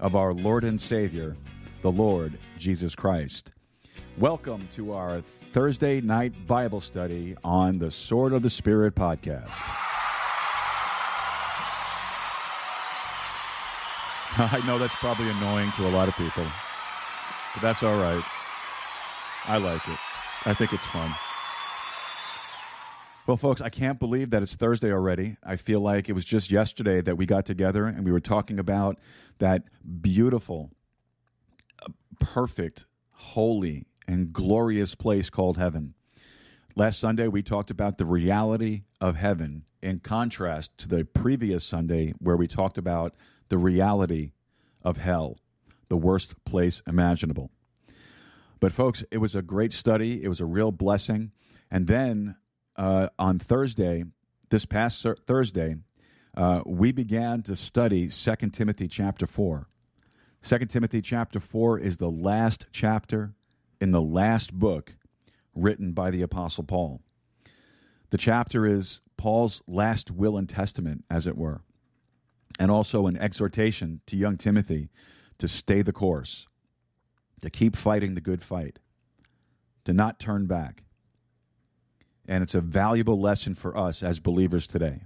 of our Lord and Savior, the Lord Jesus Christ. Welcome to our Thursday night Bible study on the Sword of the Spirit podcast. I know that's probably annoying to a lot of people, but that's all right. I like it. I think it's fun. Well, folks, I can't believe that it's Thursday already. I feel like it was just yesterday that we got together and we were talking about that beautiful, perfect, holy, and glorious place called heaven. Last Sunday, we talked about the reality of heaven in contrast to the previous Sunday, where we talked about the reality of hell, the worst place imaginable. But, folks, it was a great study. It was a real blessing. And then uh, on Thursday, this past Thursday, uh, we began to study 2 Timothy chapter 4. 2 Timothy chapter 4 is the last chapter in the last book written by the Apostle Paul. The chapter is Paul's last will and testament, as it were, and also an exhortation to young Timothy to stay the course, to keep fighting the good fight, to not turn back and it's a valuable lesson for us as believers today.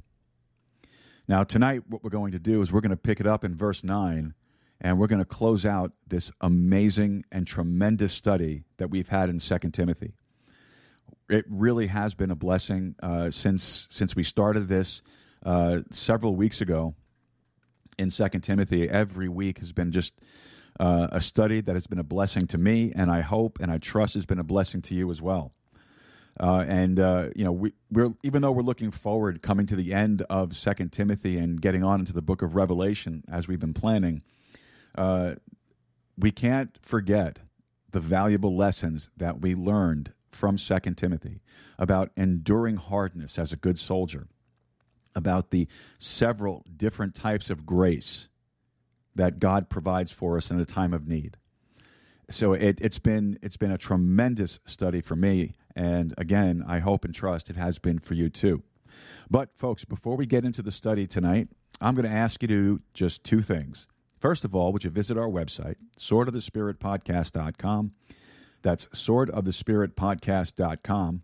Now, tonight, what we're going to do is we're going to pick it up in verse 9, and we're going to close out this amazing and tremendous study that we've had in 2 Timothy. It really has been a blessing uh, since, since we started this uh, several weeks ago in 2 Timothy. Every week has been just uh, a study that has been a blessing to me, and I hope and I trust has been a blessing to you as well. Uh, and uh, you know, we, we're even though we're looking forward coming to the end of Second Timothy and getting on into the book of Revelation as we've been planning, uh, we can't forget the valuable lessons that we learned from Second Timothy about enduring hardness as a good soldier, about the several different types of grace that God provides for us in a time of need so it, has been it's been a tremendous study for me, and again, I hope and trust it has been for you too. But folks, before we get into the study tonight, I'm going to ask you to do just two things. First of all, would you visit our website, swordofthespiritpodcast.com. That's swordofthespiritpodcast.com.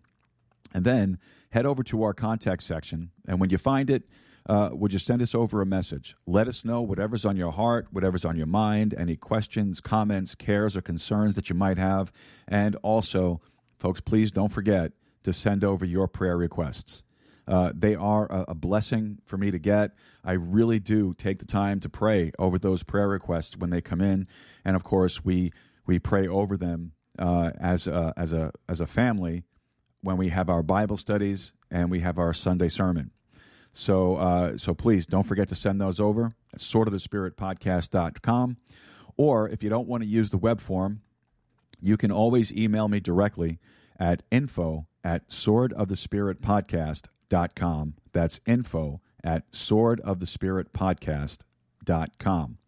And then head over to our contact section. And when you find it, uh, would you send us over a message? Let us know whatever's on your heart, whatever's on your mind, any questions, comments, cares, or concerns that you might have. And also, folks, please don't forget to send over your prayer requests. Uh, they are a, a, blessing for me to get. I really do take the time to pray over those prayer requests when they come in, and of course, we we pray over them uh, as a, as a as a family when we have our Bible studies and we have our Sunday sermon. So, uh, so please don't forget to send those over at swordofthespiritpodcast.com. Or if you don't want to use the web form, you can always email me directly at info at swordofthespiritpodcast.com. That's info at swordofthespiritpodcast.com.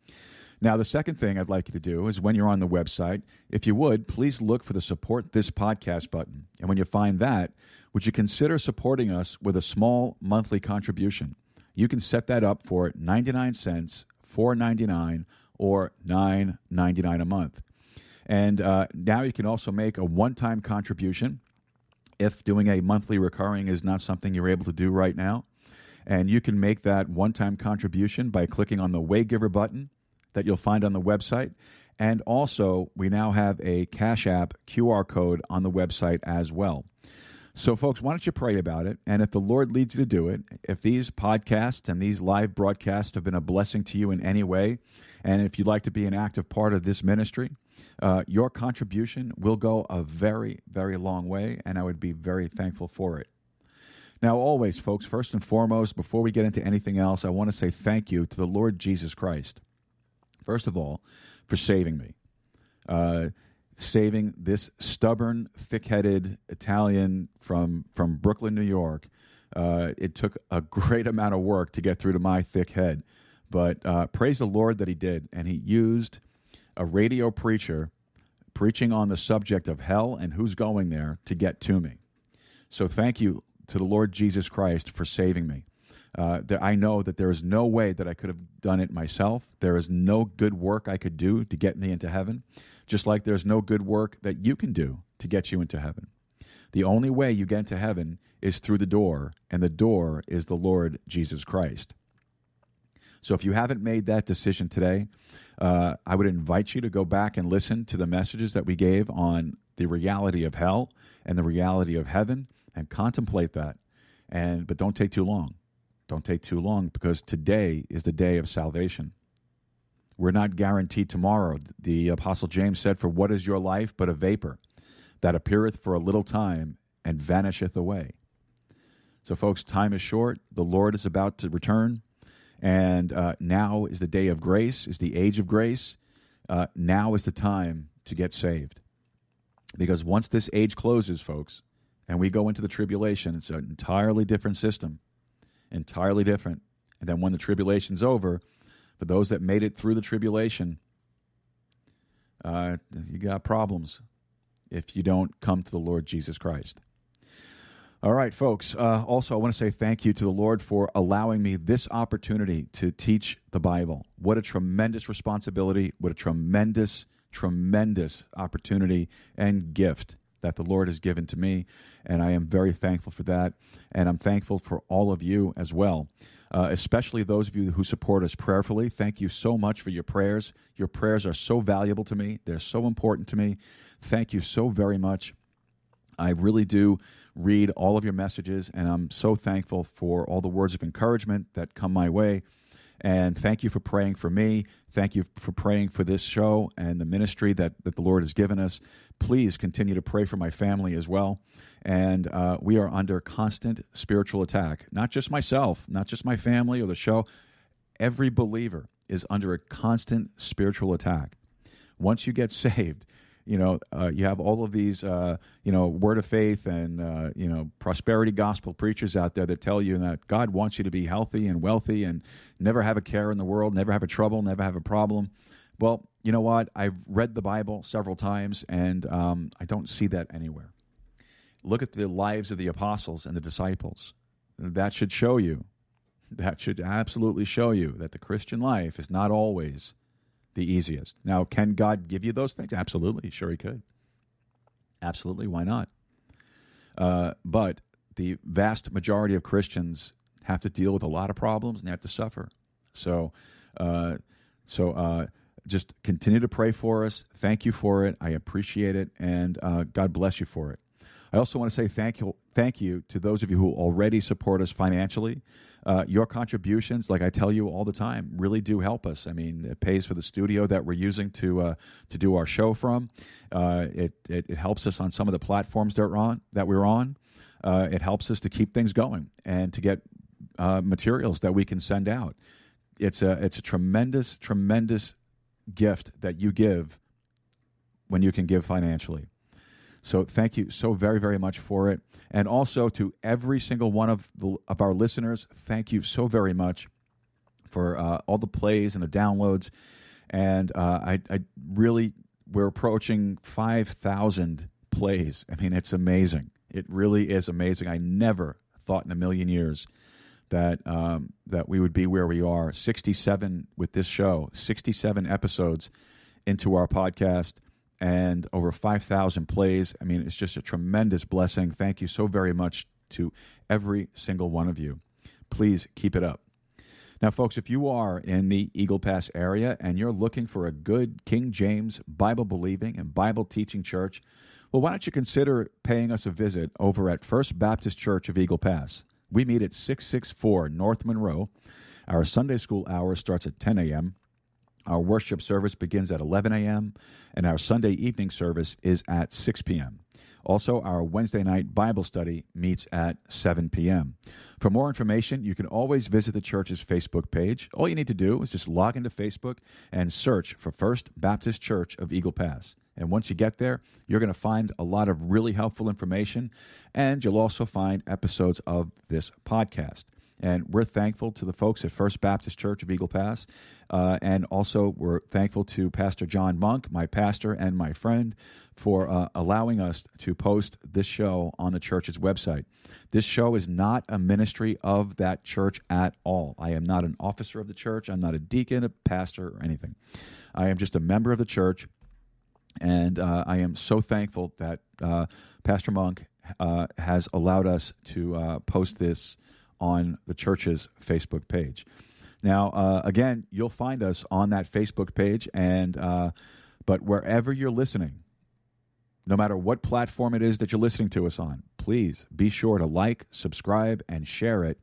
Now, the second thing I'd like you to do is when you're on the website, if you would, please look for the support this podcast button. And when you find that, would you consider supporting us with a small monthly contribution? You can set that up for 99 cents, 4.99 or 9.99 a month. And uh, now you can also make a one-time contribution if doing a monthly recurring is not something you're able to do right now. And you can make that one time contribution by clicking on the Waygiver button that you'll find on the website. And also, we now have a Cash App QR code on the website as well. So, folks, why don't you pray about it? And if the Lord leads you to do it, if these podcasts and these live broadcasts have been a blessing to you in any way, and if you'd like to be an active part of this ministry, uh, your contribution will go a very, very long way, and I would be very thankful for it. Now, always, folks, first and foremost, before we get into anything else, I want to say thank you to the Lord Jesus Christ. First of all, for saving me. Uh, saving this stubborn, thick-headed Italian from from Brooklyn, New York. Uh, it took a great amount of work to get through to my thick head, but uh, praise the Lord that He did, and He used a radio preacher preaching on the subject of hell and who's going there to get to me. So thank you to the Lord Jesus Christ for saving me. Uh, I know that there is no way that I could have done it myself. There is no good work I could do to get me into heaven just like there's no good work that you can do to get you into heaven. The only way you get into heaven is through the door, and the door is the Lord Jesus Christ. So if you haven't made that decision today, uh, I would invite you to go back and listen to the messages that we gave on the reality of hell and the reality of heaven and contemplate that. And but don't take too long. Don't take too long because today is the day of salvation. We're not guaranteed tomorrow. The Apostle James said, For what is your life but a vapor that appeareth for a little time and vanisheth away? So, folks, time is short. The Lord is about to return. And uh, now is the day of grace, is the age of grace. Uh, now is the time to get saved. Because once this age closes, folks, and we go into the tribulation, it's an entirely different system, entirely different. And then when the tribulation's over, for those that made it through the tribulation, uh, you got problems if you don't come to the Lord Jesus Christ. All right, folks. Uh, also, I want to say thank you to the Lord for allowing me this opportunity to teach the Bible. What a tremendous responsibility, what a tremendous, tremendous opportunity and gift that the Lord has given to me. And I am very thankful for that. And I'm thankful for all of you as well uh, especially those of you who support us prayerfully. Thank you so much for your prayers. Your prayers are so valuable to me, they're so important to me. Thank you so very much. I really do read all of your messages, and I'm so thankful for all the words of encouragement that come my way. And thank you for praying for me. Thank you for praying for this show and the ministry that, that the Lord has given us. Please continue to pray for my family as well. And uh, we are under constant spiritual attack. Not just myself, not just my family or the show. Every believer is under a constant spiritual attack. Once you get saved, you know uh, you have all of these uh, you know word of faith and uh, you know prosperity gospel preachers out there that tell you that God wants you to be healthy and wealthy and never have a care in the world, never have a trouble, never have a problem. Well, you know what? I've read the Bible several times, and um, I don't see that anywhere. Look at the lives of the apostles and the disciples. That should show you, that should absolutely show you that the Christian life is not always the easiest. Now, can God give you those things? Absolutely. Sure, He could. Absolutely. Why not? Uh, but the vast majority of Christians have to deal with a lot of problems and have to suffer. So, uh, so uh, just continue to pray for us. Thank you for it. I appreciate it, and uh, God bless you for it. I also want to say thank you, thank you to those of you who already support us financially. Uh, your contributions, like I tell you all the time, really do help us. I mean, it pays for the studio that we're using to uh, to do our show from. Uh, it, it, it helps us on some of the platforms that we're on. That we're on. Uh, it helps us to keep things going and to get uh, materials that we can send out. It's a it's a tremendous tremendous gift that you give when you can give financially. So thank you so very, very much for it. And also to every single one of, the, of our listeners, thank you so very much for uh, all the plays and the downloads. And uh, I, I really, we're approaching 5,000 plays. I mean, it's amazing. It really is amazing. I never thought in a million years that um, that we would be where we are. 67 with this show, 67 episodes into our podcast and over 5,000 plays. I mean, it's just a tremendous blessing. Thank you so very much to every single one of you. Please keep it up. Now, folks, if you are in the Eagle Pass area and you're looking for a good King James Bible believing and Bible teaching church, well, why don't you consider paying us a visit over at First Baptist Church of Eagle Pass? We meet at 664 North Monroe. Our Sunday school hour starts at 10 a.m. Our worship service begins at 11 a.m., and our Sunday evening service is at 6 p.m. Also, our Wednesday night Bible study meets at 7 p.m. For more information, you can always visit the church's Facebook page. All you need to do is just log into Facebook and search for First Baptist Church of Eagle Pass. And once you get there, you're going to find a lot of really helpful information, and you'll also find episodes of this podcast. And we're thankful to the folks at First Baptist Church of Eagle Pass. Uh, and also, we're thankful to Pastor John Monk, my pastor and my friend, for uh, allowing us to post this show on the church's website. This show is not a ministry of that church at all. I am not an officer of the church, I'm not a deacon, a pastor, or anything. I am just a member of the church. And uh, I am so thankful that uh, Pastor Monk uh, has allowed us to uh, post this on the church's Facebook page. Now, uh, again, you'll find us on that Facebook page, and uh, but wherever you're listening, no matter what platform it is that you're listening to us on, please be sure to like, subscribe, and share it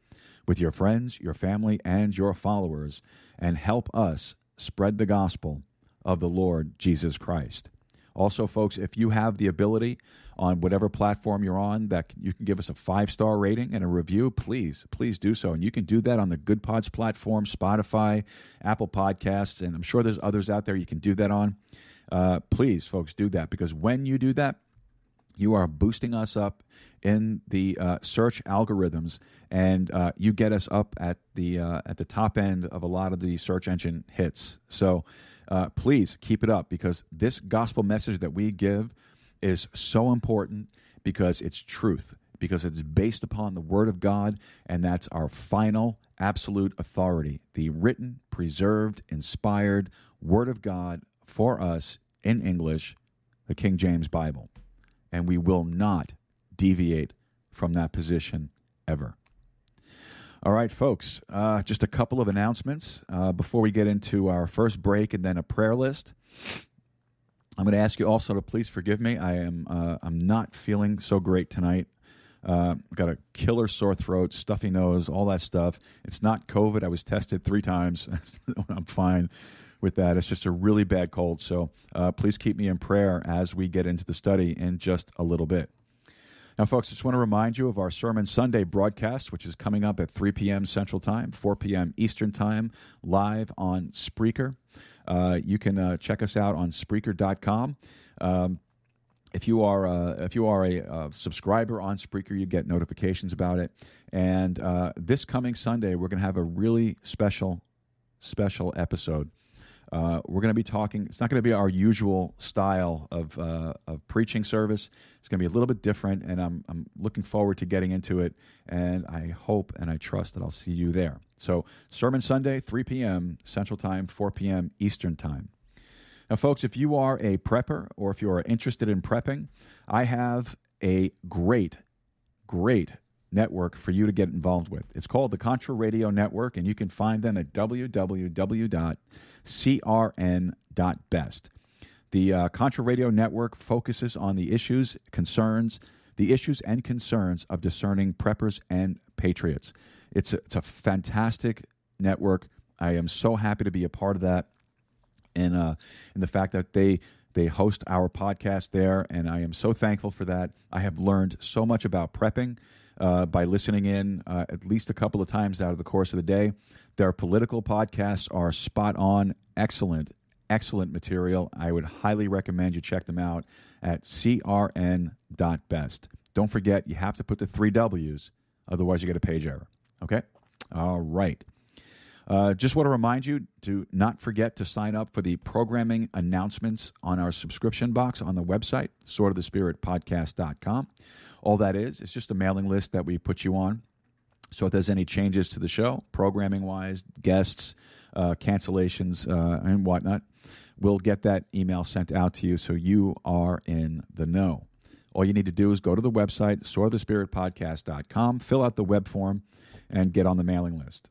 with your friends, your family, and your followers, and help us spread the gospel of the Lord Jesus Christ. Also, folks, if you have the ability on whatever platform you're on that you can give us a five star rating and a review, please, please do so. And you can do that on the Good Pods platform, Spotify, Apple Podcasts, and I'm sure there's others out there you can do that on. Uh, please, folks, do that because when you do that, you are boosting us up in the uh, search algorithms, and uh, you get us up at the uh, at the top end of a lot of the search engine hits. So uh, please keep it up because this gospel message that we give is so important because it's truth, because it's based upon the Word of God, and that's our final absolute authority the written, preserved, inspired Word of God for us in English, the King James Bible. And we will not deviate from that position ever. All right, folks, uh, just a couple of announcements uh, before we get into our first break and then a prayer list. I'm going to ask you also to please forgive me. I am uh, I'm not feeling so great tonight. Uh, got a killer sore throat, stuffy nose, all that stuff. It's not COVID. I was tested three times. I'm fine with that. It's just a really bad cold. So uh, please keep me in prayer as we get into the study in just a little bit. Now, folks, just want to remind you of our Sermon Sunday broadcast, which is coming up at 3 p.m. Central Time, 4 p.m. Eastern Time, live on Spreaker. Uh, you can uh, check us out on Spreaker.com. Um, if you are uh, if you are a, a, subscriber on Spreaker, you get notifications about it. And uh, this coming Sunday, we're going to have a really special special episode. Uh, we're going to be talking. It's not going to be our usual style of uh, of preaching service. It's going to be a little bit different, and I'm I'm looking forward to getting into it. And I hope and I trust that I'll see you there. So, Sermon Sunday, 3 p.m. Central Time, 4 p.m. Eastern Time. Now, folks, if you are a prepper or if you are interested in prepping, I have a great, great network for you to get involved with. It's called the Contra Radio Network, and you can find them at www.crn.best. The uh, Contra Radio Network focuses on the issues, concerns, the issues and concerns of discerning preppers and patriots. It's a, it's a fantastic network. I am so happy to be a part of that, and uh, and the fact that they they host our podcast there, and I am so thankful for that. I have learned so much about prepping uh, by listening in uh, at least a couple of times out of the course of the day. Their political podcasts are spot on, excellent, excellent material. I would highly recommend you check them out at crn.best. Don't forget, you have to put the three W's, otherwise, you get a page error. Okay? All right. Uh, just want to remind you to not forget to sign up for the programming announcements on our subscription box on the website, swordofthespiritpodcast.com. All that is, it's just a mailing list that we put you on. So if there's any changes to the show, programming wise, guests, uh, cancellations, uh, and whatnot, we'll get that email sent out to you so you are in the know. All you need to do is go to the website, swordofthespiritpodcast.com, fill out the web form, and get on the mailing list.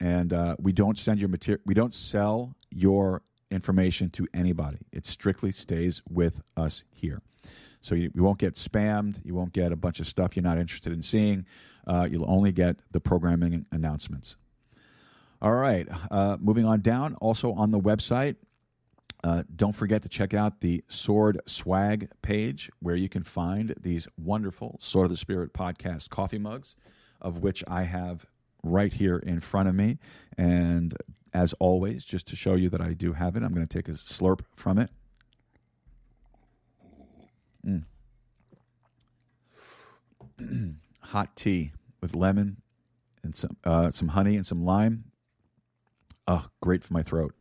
And uh, we don't send your material. We don't sell your information to anybody. It strictly stays with us here. So you, you won't get spammed. You won't get a bunch of stuff you're not interested in seeing. Uh, you'll only get the programming announcements. All right, uh, moving on down. Also on the website, uh, don't forget to check out the Sword Swag page where you can find these wonderful Sword of the Spirit podcast coffee mugs, of which I have right here in front of me. And as always, just to show you that I do have it, I'm going to take a slurp from it. Mm. Hot tea with lemon and some uh, some honey and some lime. Oh, great for my throat.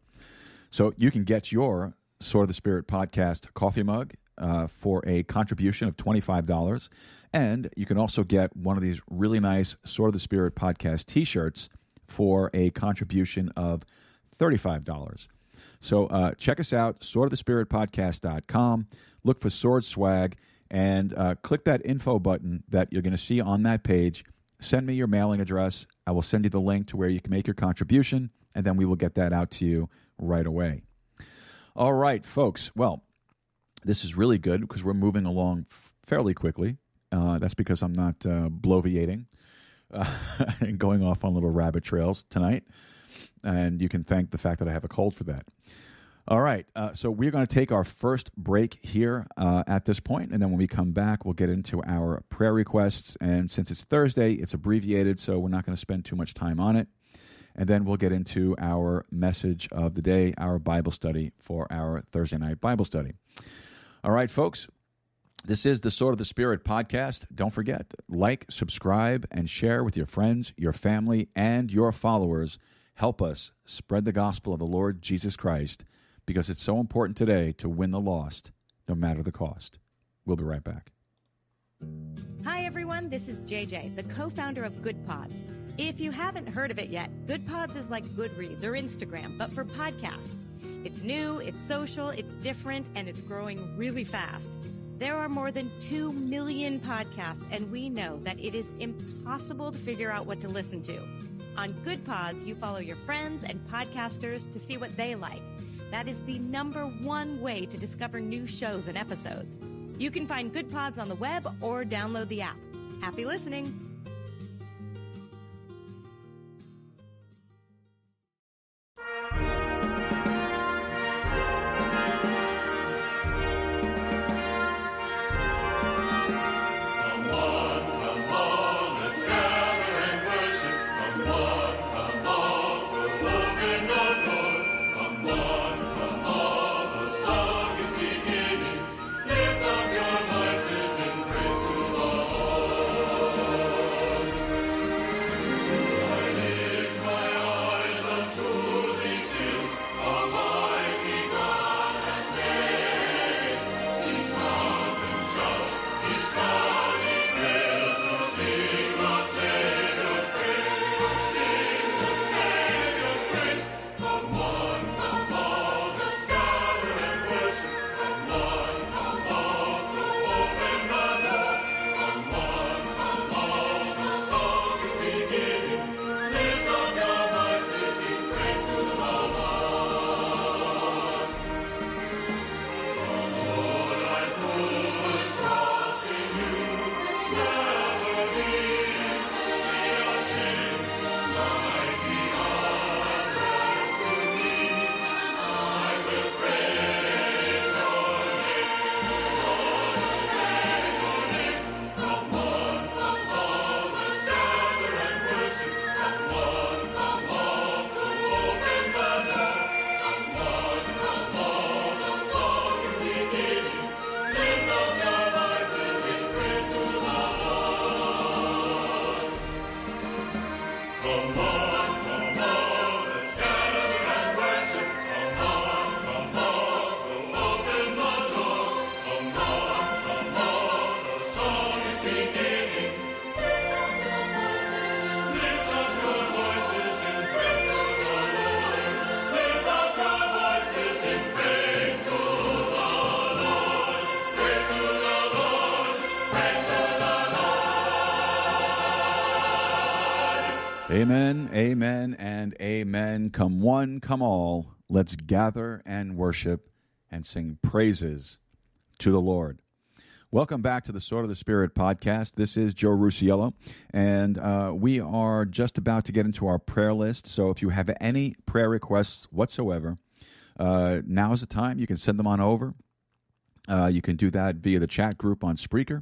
So you can get your Sword of the Spirit podcast coffee mug uh, for a contribution of $25. And you can also get one of these really nice Sword of the Spirit podcast t shirts for a contribution of $35. So uh, check us out, sort of the spirit swordofthespiritpodcast.com. Look for Sword Swag and uh, click that info button that you're going to see on that page. Send me your mailing address. I will send you the link to where you can make your contribution, and then we will get that out to you right away. All right, folks. Well, this is really good because we're moving along fairly quickly. Uh, that's because I'm not uh, bloviating uh, and going off on little rabbit trails tonight. And you can thank the fact that I have a cold for that. All right. Uh, so we're going to take our first break here uh, at this point, and then when we come back, we'll get into our prayer requests. And since it's Thursday, it's abbreviated, so we're not going to spend too much time on it. And then we'll get into our message of the day, our Bible study for our Thursday night Bible study. All right, folks. This is the Sword of the Spirit podcast. Don't forget, like, subscribe, and share with your friends, your family, and your followers. Help us spread the gospel of the Lord Jesus Christ because it's so important today to win the lost, no matter the cost. We'll be right back. Hi, everyone. This is JJ, the co founder of Good Pods. If you haven't heard of it yet, Good Pods is like Goodreads or Instagram, but for podcasts. It's new, it's social, it's different, and it's growing really fast. There are more than 2 million podcasts, and we know that it is impossible to figure out what to listen to. On Good Pods, you follow your friends and podcasters to see what they like. That is the number one way to discover new shows and episodes. You can find Good Pods on the web or download the app. Happy listening! Amen. Come one, come all. Let's gather and worship and sing praises to the Lord. Welcome back to the Sword of the Spirit podcast. This is Joe Rusiello, and uh, we are just about to get into our prayer list. So if you have any prayer requests whatsoever, uh, now is the time. You can send them on over. Uh, you can do that via the chat group on Spreaker,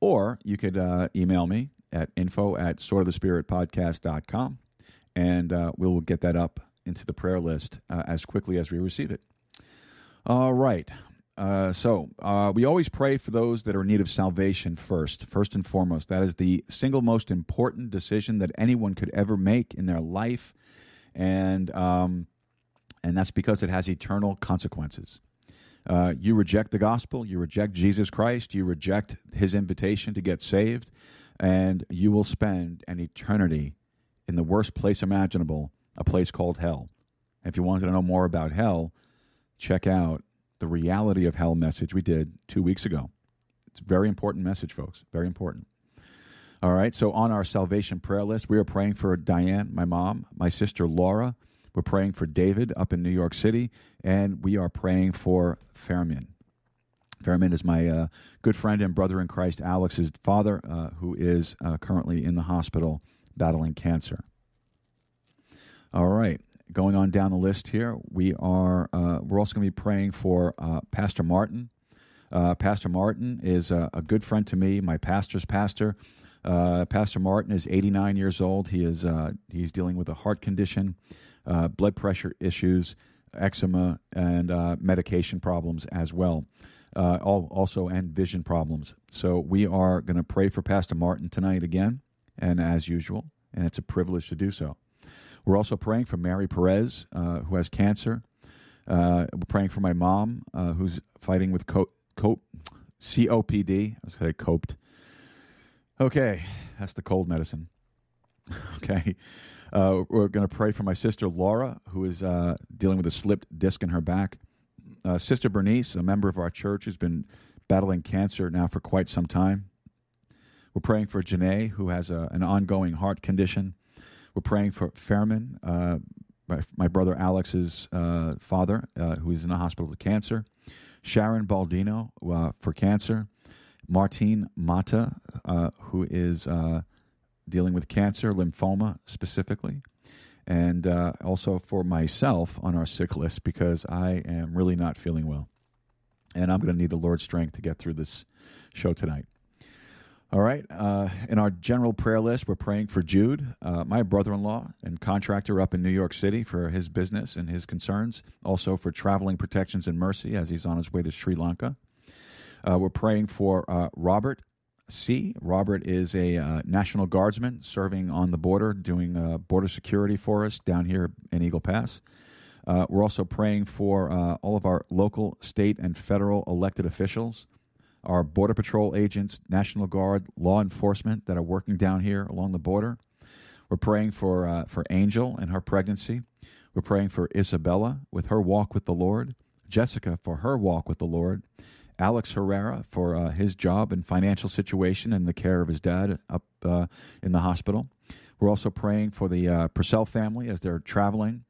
or you could uh, email me at info at swordofthespiritpodcast.com, and uh, we'll get that up into the prayer list uh, as quickly as we receive it. All right. Uh, so uh, we always pray for those that are in need of salvation first, first and foremost. That is the single most important decision that anyone could ever make in their life, and um, and that's because it has eternal consequences. Uh, you reject the gospel, you reject Jesus Christ, you reject His invitation to get saved, and you will spend an eternity in the worst place imaginable, a place called hell. If you wanted to know more about hell, check out the reality of hell message we did two weeks ago. It's a very important message, folks. Very important. All right. So on our salvation prayer list, we are praying for Diane, my mom, my sister Laura. We're praying for David up in New York City, and we are praying for Fairman. Fairman is my uh, good friend and brother in Christ, Alex's father, uh, who is uh, currently in the hospital battling cancer. All right, going on down the list here, we are uh, we're also going to be praying for uh, Pastor Martin. Uh, pastor Martin is a, a, good friend to me, my pastor's pastor. pastor Martin is 89 years old. He is he's dealing with a heart condition, blood pressure issues, eczema, and medication problems as well uh, also and vision problems. So we are going to pray for Pastor Martin tonight again, and as usual, and it's a privilege to do so. We're also praying for Mary Perez, uh, who has cancer. Uh, we're praying for my mom, uh, who's fighting with co- co- COPD. I was going to say coped. Okay, that's the cold medicine. okay. Uh, we're going to pray for my sister Laura, who is uh, dealing with a slipped disc in her back. Uh, Sister Bernice, a member of our church, has been battling cancer now for quite some time. We're praying for Janae, who has a, an ongoing heart condition. We're praying for Fairman, uh, my, my, brother Alex's uh, father, uh, who is in the hospital with cancer. Sharon Baldino uh, for cancer. Martine Mata, uh, who is dealing with cancer, lymphoma specifically and uh, also for myself on our sick list because I am really not feeling well. And I'm going to need the Lord's strength to get through this show tonight. All right. Uh, in our general prayer list, we're praying for Jude, uh, my brother in law and contractor up in New York City, for his business and his concerns. Also for traveling protections and mercy as he's on his way to Sri Lanka. Uh, we're praying for uh, Robert C. Robert is a uh, National Guardsman serving on the border, doing uh, border security for us down here in Eagle Pass. We're also praying for all of our local, state, and federal elected officials, our Border Patrol agents, National Guard, law enforcement that are working down here along the border. We're praying for, uh, for Angel and her pregnancy. We're praying for Isabella with her walk with the Lord, Jessica for her walk with the Lord, Alex Herrera for uh, his job and financial situation and the care of his dad up uh, in the hospital. We're also praying for the uh, Purcell family as they're traveling.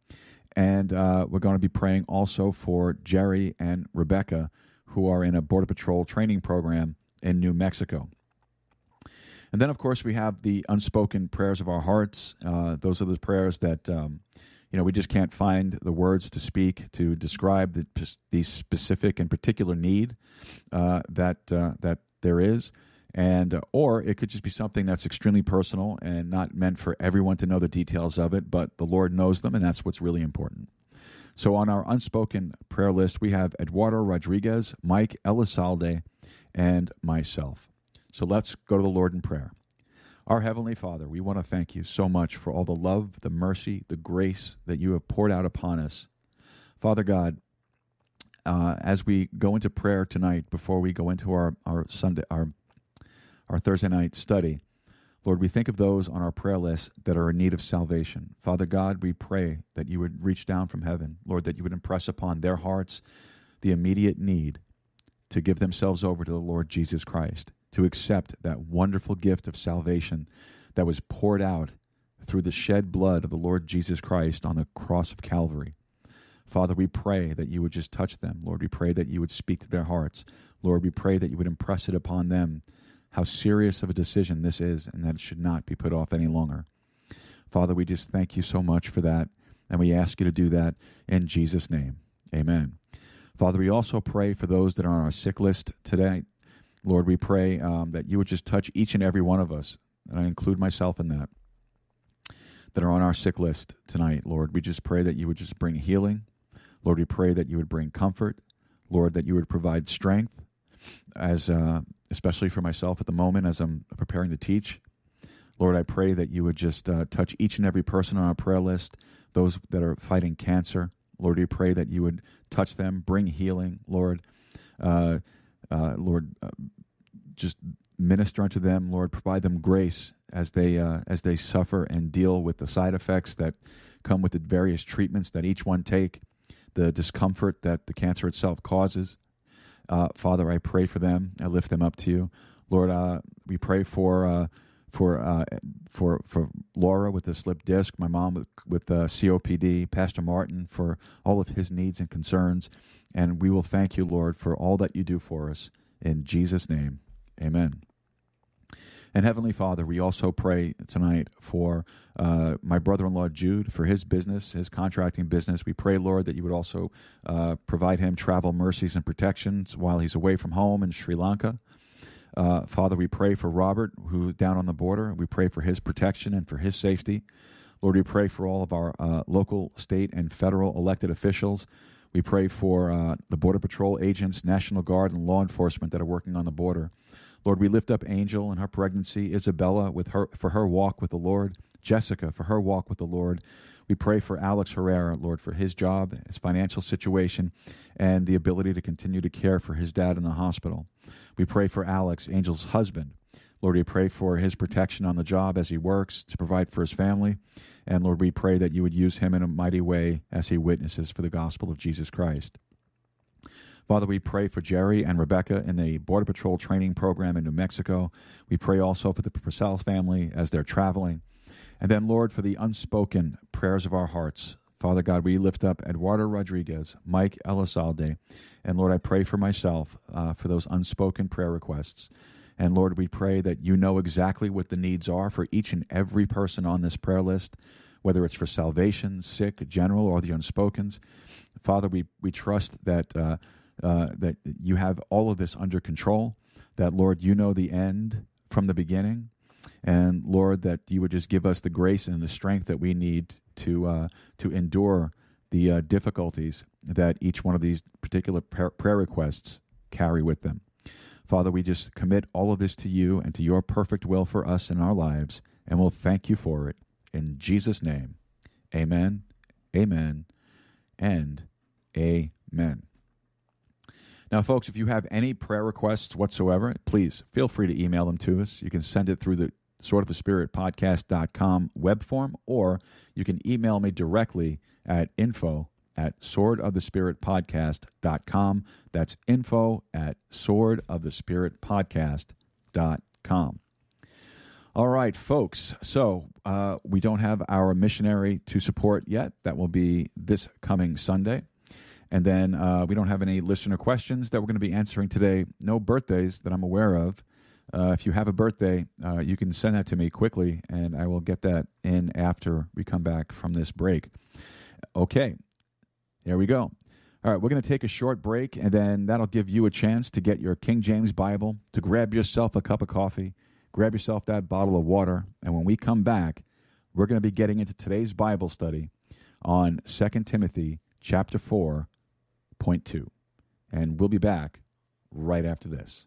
And uh, we're going to be praying also for Jerry and Rebecca, who are in a Border Patrol training program in New Mexico. And then, of course, we have the unspoken prayers of our hearts. Uh, those are the prayers that. Um, you know, we just can't find the words to speak to describe the, the specific and particular need uh, that uh, that there is, and uh, or it could just be something that's extremely personal and not meant for everyone to know the details of it, but the Lord knows them, and that's what's really important. So on our unspoken prayer list, we have Eduardo Rodriguez, Mike Elizalde, and myself. So let's go to the Lord in prayer. Our Heavenly Father, we want to thank you so much for all the love, the mercy, the grace that you have poured out upon us. Father God, uh, as we go into prayer tonight, before we go into our, our Sunday, our, our Thursday night study, Lord, we think of those on our prayer list that are in need of salvation. Father God, we pray that you would reach down from heaven, Lord, that you would impress upon their hearts the immediate need to give themselves over to the Lord Jesus Christ to accept that wonderful gift of salvation that was poured out through the shed blood of the Lord Jesus Christ on the cross of Calvary. Father, we pray that you would just touch them. Lord, we pray that you would speak to their hearts. Lord, we pray that you would impress it upon them how serious of a decision this is and that it should not be put off any longer. Father, we just thank you so much for that, and we ask you to do that in Jesus' name. Amen. Father, we also pray for those that are on our sick list today. Lord, we pray um, that you would just touch each and every one of us, and I include myself in that, that are on our sick list tonight. Lord, we just pray that you would just bring healing. Lord, we pray that you would bring comfort. Lord, that you would provide strength, as uh, especially for myself at the moment as I'm preparing to teach. Lord, I pray that you would just uh, touch each and every person on our prayer list, those that are fighting cancer. Lord, we pray that you would touch them, bring healing, Lord. Uh, uh, Lord, uh, just minister unto them, Lord. Provide them grace as they uh, as they suffer and deal with the side effects that come with the various treatments that each one take, the discomfort that the cancer itself causes. Uh, Father, I pray for them. I lift them up to you, Lord. Uh, we pray for uh, for uh, for for Laura with the slip disc, my mom with with COPD, Pastor Martin for all of his needs and concerns, and we will thank you, Lord, for all that you do for us. In Jesus' name, Amen. And Heavenly Father, we also pray tonight for uh, my brother in law Jude, for his business, his contracting business. We pray, Lord, that you would also uh, provide him travel mercies and protections while he's away from home in Sri Lanka. Uh, Father, we pray for Robert, who's down on the border. We pray for his protection and for his safety. Lord, we pray for all of our uh, local, state, and federal elected officials. We pray for uh, the Border Patrol agents, National Guard, and law enforcement that are working on the border. Lord, we lift up Angel and her pregnancy, Isabella with her for her walk with the Lord, Jessica for her walk with the Lord. We pray for Alex Herrera, Lord, for his job, his financial situation, and the ability to continue to care for his dad in the hospital. We pray for Alex, Angel's husband. Lord, we pray for his protection on the job as he works to provide for his family. And Lord, we pray that you would use him in a mighty way as he witnesses for the gospel of Jesus Christ. Father, we pray for Jerry and Rebecca in the Border Patrol training program in New Mexico. We pray also for the Purcell family as they're traveling. And then, Lord, for the unspoken prayers of our hearts. Father God, we lift up Eduardo Rodriguez, Mike Elizalde, and Lord, I pray for myself uh, for those unspoken prayer requests. And Lord, we pray that you know exactly what the needs are for each and every person on this prayer list, whether it's for salvation, sick, general, or the unspokens. Father, we, we trust that uh, uh, that you have all of this under control, that, Lord, you know the end from the beginning. And Lord, that you would just give us the grace and the strength that we need to uh, to endure the uh, difficulties that each one of these particular prayer requests carry with them. Father, we just commit all of this to you and to your perfect will for us in our lives, and we'll thank you for it. In Jesus' name, amen, amen, and amen. Now, folks, if you have any prayer requests whatsoever, please feel free to email them to us. You can send it through the Sword of the Spirit podcast.com web form, or you can email me directly at info at sword of the spirit swordofthespiritpodcast.com. That's info at sword of the spirit swordofthespiritpodcast.com. All right, folks. So uh, we don't have our missionary to support yet. That will be this coming Sunday. And then uh, we don't have any listener questions that we're going to be answering today. No birthdays that I'm aware of. Uh, if you have a birthday, uh, you can send that to me quickly, and I will get that in after we come back from this break. Okay, here we go. All right, we're going to take a short break, and then that'll give you a chance to get your King James Bible, to grab yourself a cup of coffee, grab yourself that bottle of water, and when we come back, we're going to be getting into today's Bible study on 2 Timothy chapter 4 point two. And we'll be back right after this.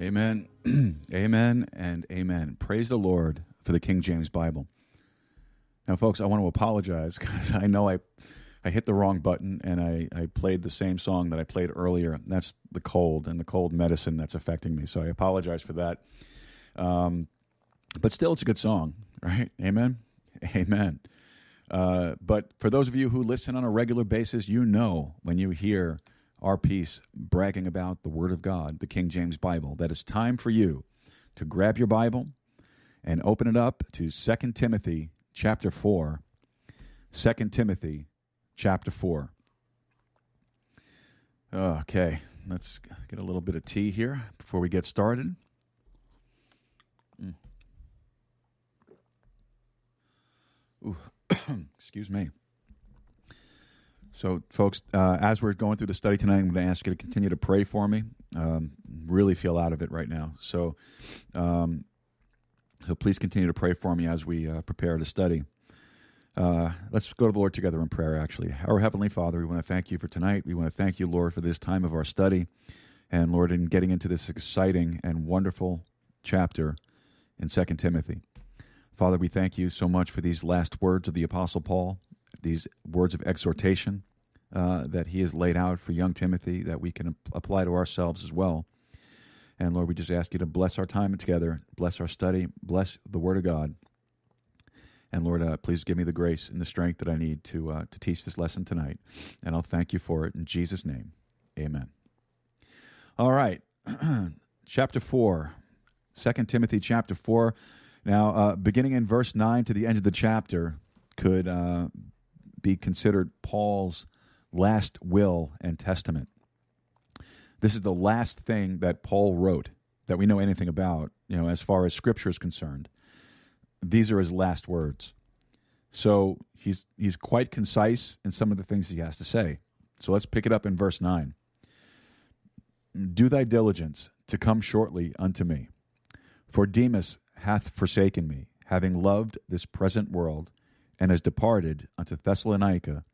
Amen. amen and amen. Praise the Lord for the King James Bible. Now, folks, I want to apologize because I know I, I hit the wrong button and I, I played the same song that I played earlier. That's the cold and the cold medicine that's affecting me. So I apologize for that. Um, but still, it's a good song, right? Amen. Amen. Uh, but for those of you who listen on a regular basis, you know when you hear our piece bragging about the Word of God, the King James Bible, that it's time for you to grab your Bible and open it up to 2 Timothy chapter 4. 2 Timothy chapter 4. Okay, let's get a little bit of tea here before we get started. Mm. Excuse me. So, folks, uh, as we're going through the study tonight, I'm going to ask you to continue to pray for me. Um, really feel out of it right now. So, um, so please continue to pray for me as we uh, prepare to study. Uh, let's go to the Lord together in prayer, actually. Our Heavenly Father, we want to thank you for tonight. We want to thank you, Lord, for this time of our study. And, Lord, in getting into this exciting and wonderful chapter in 2 Timothy. Father, we thank you so much for these last words of the Apostle Paul these words of exhortation uh, that he has laid out for young Timothy that we can apply to ourselves as well. And Lord, we just ask you to bless our time together, bless our study, bless the Word of God. And Lord, uh, please give me the grace and the strength that I need to uh, to teach this lesson tonight. And I'll thank you for it in Jesus' name. Amen. All right, chapter 4, 2 Timothy chapter 4. Now, uh, beginning in verse 9 to the end of the chapter could uh, be considered Paul's last will and testament. This is the last thing that Paul wrote that we know anything about, you know, as far as scripture is concerned. These are his last words. So he's he's quite concise in some of the things he has to say. So let's pick it up in verse 9. Do thy diligence to come shortly unto me. For Demas hath forsaken me, having loved this present world, and has departed unto Thessalonica,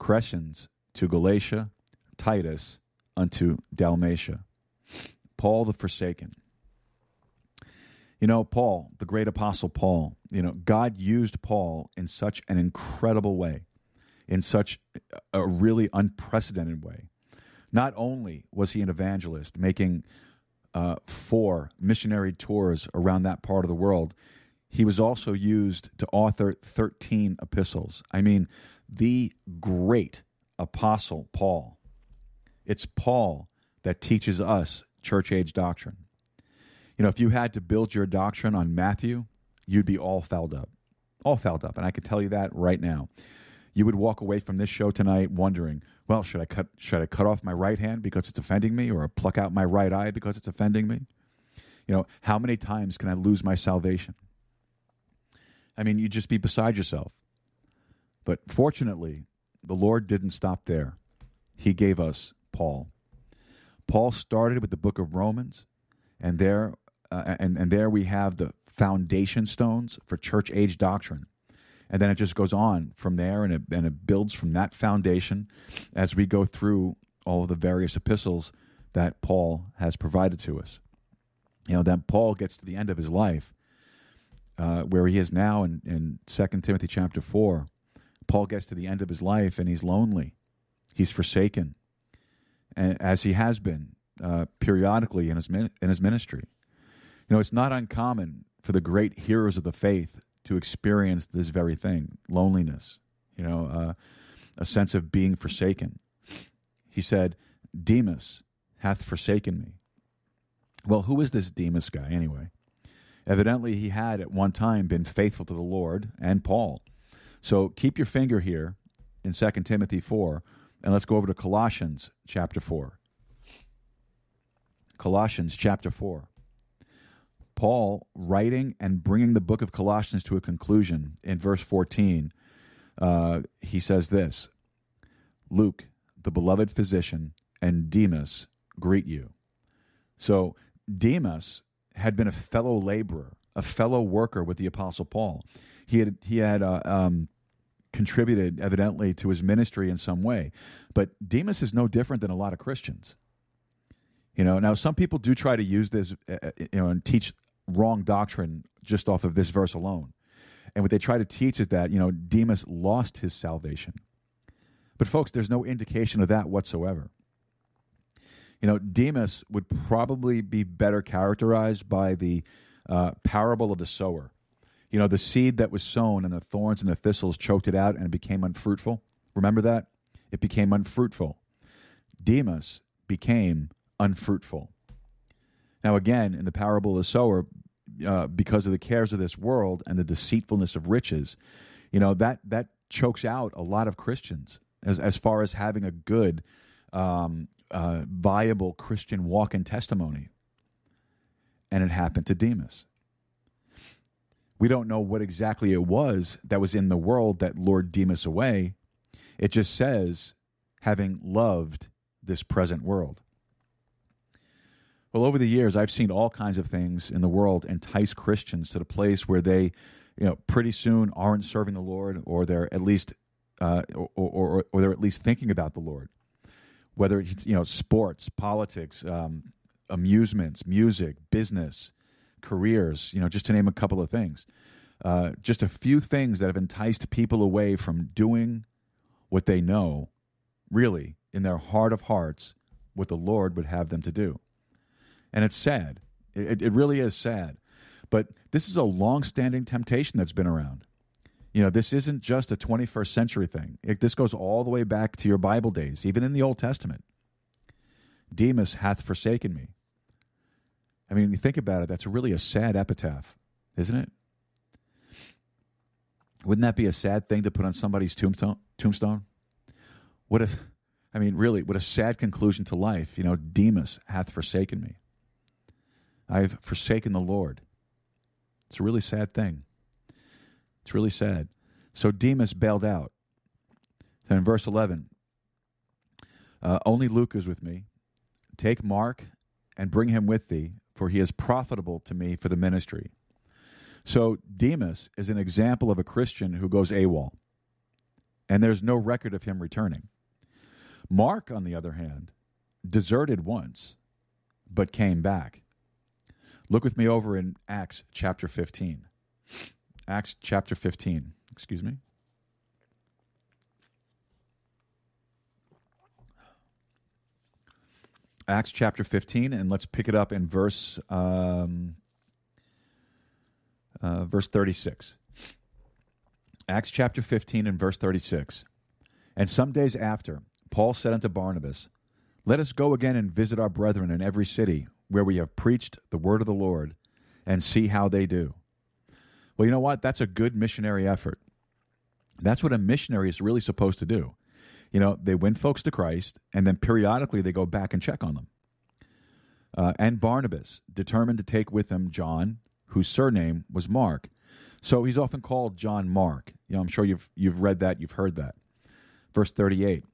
Crescens to Galatia, Titus unto Dalmatia. Paul the Forsaken. You know, Paul, the great apostle Paul, you know, God used Paul in such an incredible way, in such a really unprecedented way. Not only was he an evangelist, making uh, four missionary tours around that part of the world, he was also used to author 13 epistles. I mean, the great apostle Paul. It's Paul that teaches us church age doctrine. You know, if you had to build your doctrine on Matthew, you'd be all fouled up. All fouled up. And I can tell you that right now. You would walk away from this show tonight wondering, well, should I cut should I cut off my right hand because it's offending me or pluck out my right eye because it's offending me? You know, how many times can I lose my salvation? I mean, you'd just be beside yourself. But fortunately, the Lord didn't stop there. He gave us Paul. Paul started with the book of Romans, and there, uh, and, and there we have the foundation stones for church age doctrine. And then it just goes on from there, and it, and it builds from that foundation as we go through all of the various epistles that Paul has provided to us. You know, then Paul gets to the end of his life, uh, where he is now in, in 2 Timothy chapter 4. Paul gets to the end of his life and he's lonely. He's forsaken, as he has been uh, periodically in his, in his ministry. You know, it's not uncommon for the great heroes of the faith to experience this very thing loneliness, you know, uh, a sense of being forsaken. He said, Demas hath forsaken me. Well, who is this Demas guy anyway? Evidently, he had at one time been faithful to the Lord and Paul. So keep your finger here in 2 Timothy 4, and let's go over to Colossians chapter 4. Colossians chapter 4. Paul, writing and bringing the book of Colossians to a conclusion in verse 14, uh, he says this Luke, the beloved physician, and Demas greet you. So, Demas had been a fellow laborer, a fellow worker with the Apostle Paul. He had he had uh, um, contributed evidently to his ministry in some way, but Demas is no different than a lot of Christians. You know, now some people do try to use this, uh, uh you know, and teach wrong doctrine just off of this verse alone. And what they try to teach is that, you know, Demas lost his salvation. But, folks, there's no indication of that whatsoever. You know, Demas would probably be better characterized by the uh, parable of the sower. You know, the seed that was sown and the thorns and the thistles choked it out and it became unfruitful. Remember that? It became unfruitful. Demas became unfruitful. Now, again, in the parable of the sower, uh, because of the cares of this world and the deceitfulness of riches, you know that that chokes out a lot of Christians as as far as having a good, um, uh, viable Christian walk and testimony. And it happened to Demas. We don't know what exactly it was that was in the world that lured Demas away. It just says, having loved this present world. Well, over the years, I've seen all kinds of things in the world entice Christians to the place where they, you know, pretty soon aren't serving the Lord, or they're at least, uh, or, or, or they're at least thinking about the Lord. Whether it's you know sports, politics, um, amusements, music, business, careers, you know, just to name a couple of things. Uh, just a few things that have enticed people away from doing what they know, really, in their heart of hearts, what the Lord would have them to do and it's sad. It, it really is sad. But this is a long-standing temptation that's been around. You know, this isn't just a 21st century thing. It, this goes all the way back to your Bible days, even in the Old Testament. Demas hath forsaken me. I mean, you think about it, that's really a sad epitaph, isn't it? Wouldn't that be a sad thing to put on somebody's tombstone? Tombstone? What if, I mean, really, what a sad conclusion to life. You know, Demas hath forsaken me. I've forsaken the Lord. It's a really sad thing. It's really sad. So Demas bailed out. So in verse 11, uh, only Luke is with me. Take Mark and bring him with thee, for he is profitable to me for the ministry. So Demas is an example of a Christian who goes AWOL, and there's no record of him returning. Mark, on the other hand, deserted once, but came back. Look with me over in Acts chapter 15. Acts chapter 15. Excuse me. Acts chapter 15, and let's pick it up in verse um, uh, verse 36. Acts chapter 15 and verse 36. And some days after, Paul said unto Barnabas, Let us go again and visit our brethren in every city where we have preached the word of the Lord and see how they do. Well, you know what? That's a good missionary effort. That's what a missionary is really supposed to do. You know, they win folks to Christ, and then periodically they go back and check on them. Uh, and Barnabas determined to take with him John, whose surname was Mark. So he's often called John Mark. You know, I'm sure you've you've read that, you've heard that. Verse 38.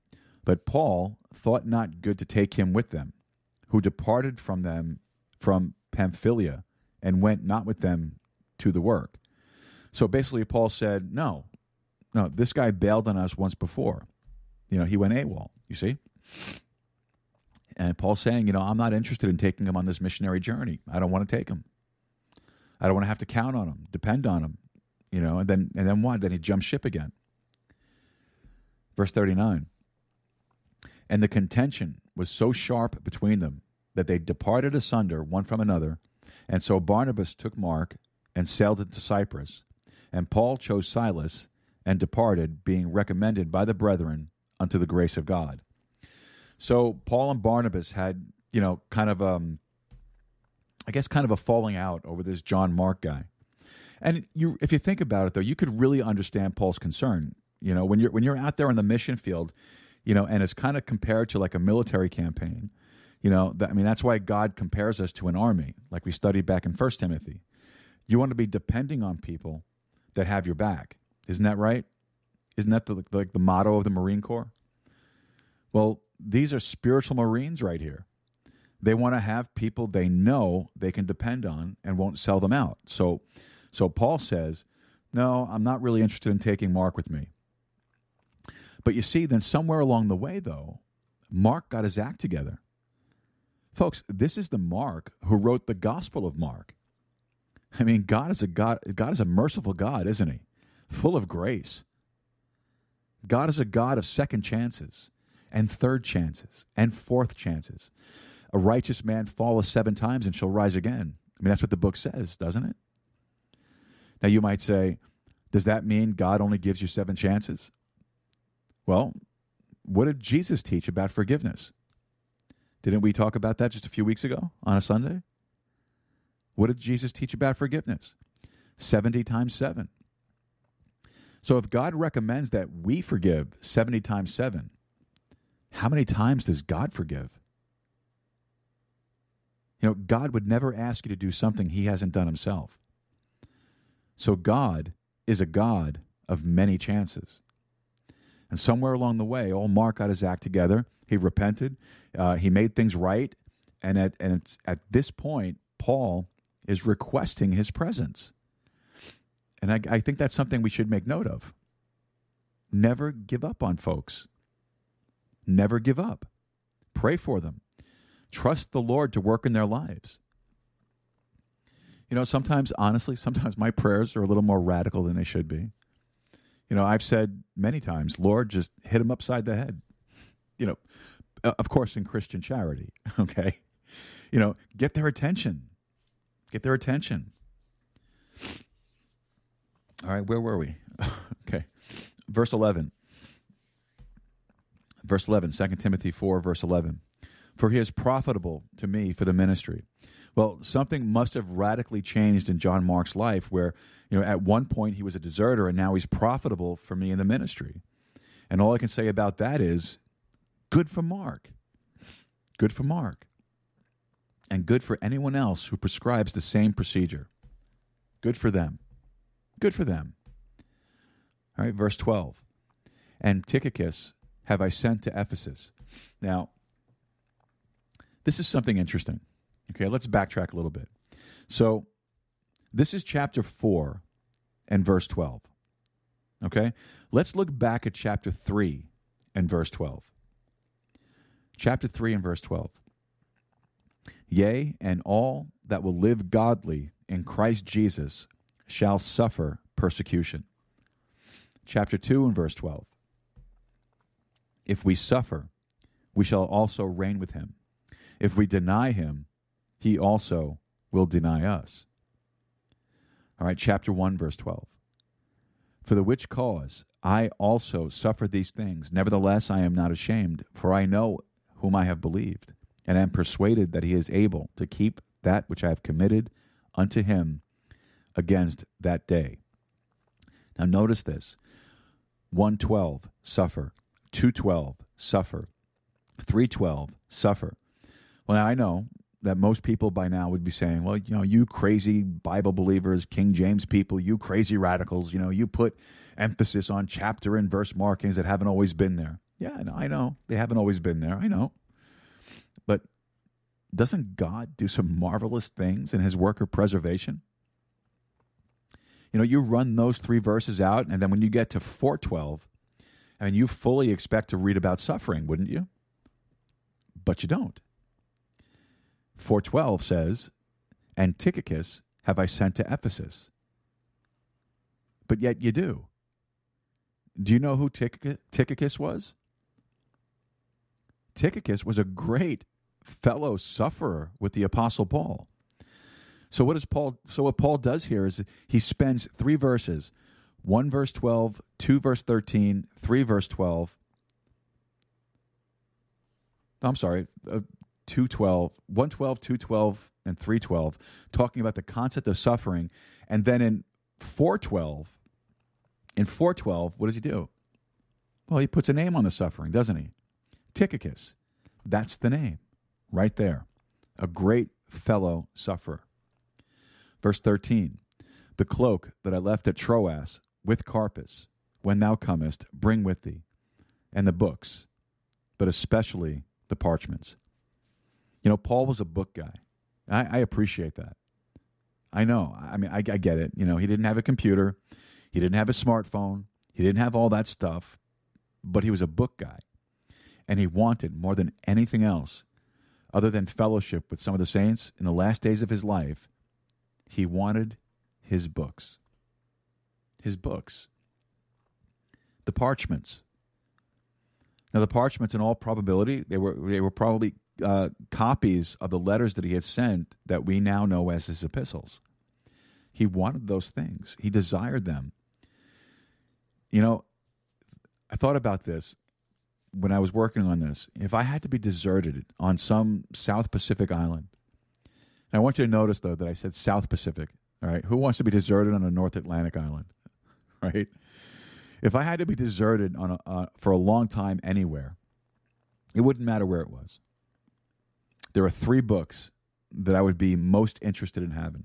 But Paul thought not good to take him with them, who departed from them from Pamphylia and went not with them to the work. So basically, Paul said, No, no, this guy bailed on us once before. You know, he went AWOL, you see? And Paul's saying, You know, I'm not interested in taking him on this missionary journey. I don't want to take him. I don't want to have to count on him, depend on him. You know, and then and then what? Then he jumps ship again. Verse 39. And the contention was so sharp between them that they departed asunder one from another. And so Barnabas took Mark and sailed into Cyprus. And Paul chose Silas and departed, being recommended by the brethren unto the grace of God. So Paul and Barnabas had, you know, kind of um I guess kind of a falling out over this John Mark guy. And you if you think about it though, you could really understand Paul's concern. You know, when you're when you're out there on the mission field, you know, and it's kind of compared to like a military campaign. You know, that, I mean, that's why God compares us to an army, like we studied back in First Timothy. You want to be depending on people that have your back. Isn't that right? Isn't that the, like the motto of the Marine Corps? Well, these are spiritual Marines right here. They want to have people they know they can depend on and won't sell them out. So, so Paul says, "No, I'm not really interested in taking Mark with me." But you see, then somewhere along the way, though, Mark got his act together. Folks, this is the Mark who wrote the Gospel of Mark. I mean, God is a God. God is a merciful God, isn't He? full of grace. God is a God of second chances and third chances and fourth chances. A righteous man falleth seven times and shall rise again. I mean, that's what the book says, doesn't it? Now, you might say, does that mean God only gives you seven chances? Well, what did Jesus teach about forgiveness? Didn't we talk about that just a few weeks ago on a Sunday? What did Jesus teach about forgiveness? 70 times 7. So if God recommends that we forgive 70 times 7, how many times does God forgive? You know, God would never ask you to do something he hasn't done himself. So God is a God of many chances. And somewhere along the way, old Mark got his act together. He repented. Uh, he made things right. And at, and at this point, Paul is requesting his presence. And I, I think that's something we should make note of. Never give up on folks. Never give up. Pray for them. Trust the Lord to work in their lives. You know, sometimes, honestly, sometimes my prayers are a little more radical than they should be. You know, I've said many times, Lord, just hit them upside the head. You know, of course, in Christian charity, okay? You know, get their attention. Get their attention. All right, where were we? okay. Verse 11. Verse 11, 2 Timothy 4, verse 11. For he is profitable to me for the ministry. Well, something must have radically changed in John Mark's life where, you know, at one point he was a deserter and now he's profitable for me in the ministry. And all I can say about that is good for Mark. Good for Mark. And good for anyone else who prescribes the same procedure. Good for them. Good for them. All right, verse 12. And Tychicus have I sent to Ephesus. Now, this is something interesting. Okay, let's backtrack a little bit. So, this is chapter 4 and verse 12. Okay, let's look back at chapter 3 and verse 12. Chapter 3 and verse 12. Yea, and all that will live godly in Christ Jesus shall suffer persecution. Chapter 2 and verse 12. If we suffer, we shall also reign with him. If we deny him, he also will deny us. All right, chapter 1, verse 12. For the which cause I also suffer these things. Nevertheless, I am not ashamed, for I know whom I have believed, and am persuaded that he is able to keep that which I have committed unto him against that day. Now, notice this 112, suffer. 212, suffer. 312, suffer. Well, now I know that most people by now would be saying, well, you know, you crazy Bible believers, King James people, you crazy radicals, you know, you put emphasis on chapter and verse markings that haven't always been there. Yeah, I know. They haven't always been there. I know. Doesn't God do some marvelous things in his work of preservation? You know, you run those three verses out, and then when you get to 412, I mean, you fully expect to read about suffering, wouldn't you? But you don't. 412 says, And Tychicus have I sent to Ephesus. But yet you do. Do you know who Tychicus was? Tychicus was a great fellow sufferer with the apostle Paul. So what does Paul so what Paul does here is he spends 3 verses 1 verse 12, 2 verse 13, 3 verse 12. I'm sorry, uh, 212, 112, 212, and 312, talking about the concept of suffering. And then in 412, in 412, what does he do? Well, he puts a name on the suffering, doesn't he? Tychicus. That's the name right there. A great fellow sufferer. Verse 13 The cloak that I left at Troas with Carpus, when thou comest, bring with thee, and the books, but especially the parchments. You know, Paul was a book guy. I, I appreciate that. I know. I mean, I, I get it. You know, he didn't have a computer, he didn't have a smartphone, he didn't have all that stuff, but he was a book guy. And he wanted more than anything else, other than fellowship with some of the saints in the last days of his life, he wanted his books his books. the parchments. Now, the parchments, in all probability, they were they were probably uh, copies of the letters that he had sent that we now know as his epistles. He wanted those things. He desired them. You know, I thought about this when I was working on this. If I had to be deserted on some South Pacific island, and I want you to notice though that I said South Pacific. All right, who wants to be deserted on a North Atlantic island? Right. If I had to be deserted on a, uh, for a long time anywhere, it wouldn't matter where it was. There are three books that I would be most interested in having.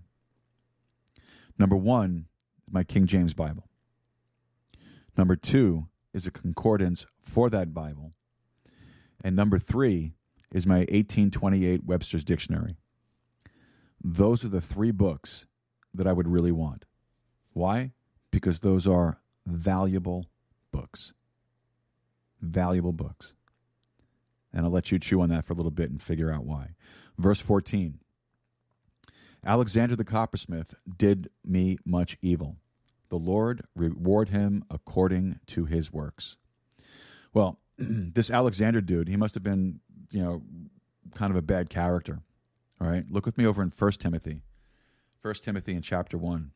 Number one, my King James Bible. Number two is a concordance for that Bible. And number three is my 1828 Webster's Dictionary. Those are the three books that I would really want. Why? Because those are valuable books. Valuable books. And I'll let you chew on that for a little bit and figure out why. Verse 14 Alexander the coppersmith did me much evil. The Lord reward him according to his works. Well, this Alexander dude, he must have been, you know, kind of a bad character. All right. Look with me over in 1 Timothy. 1 Timothy in chapter 1.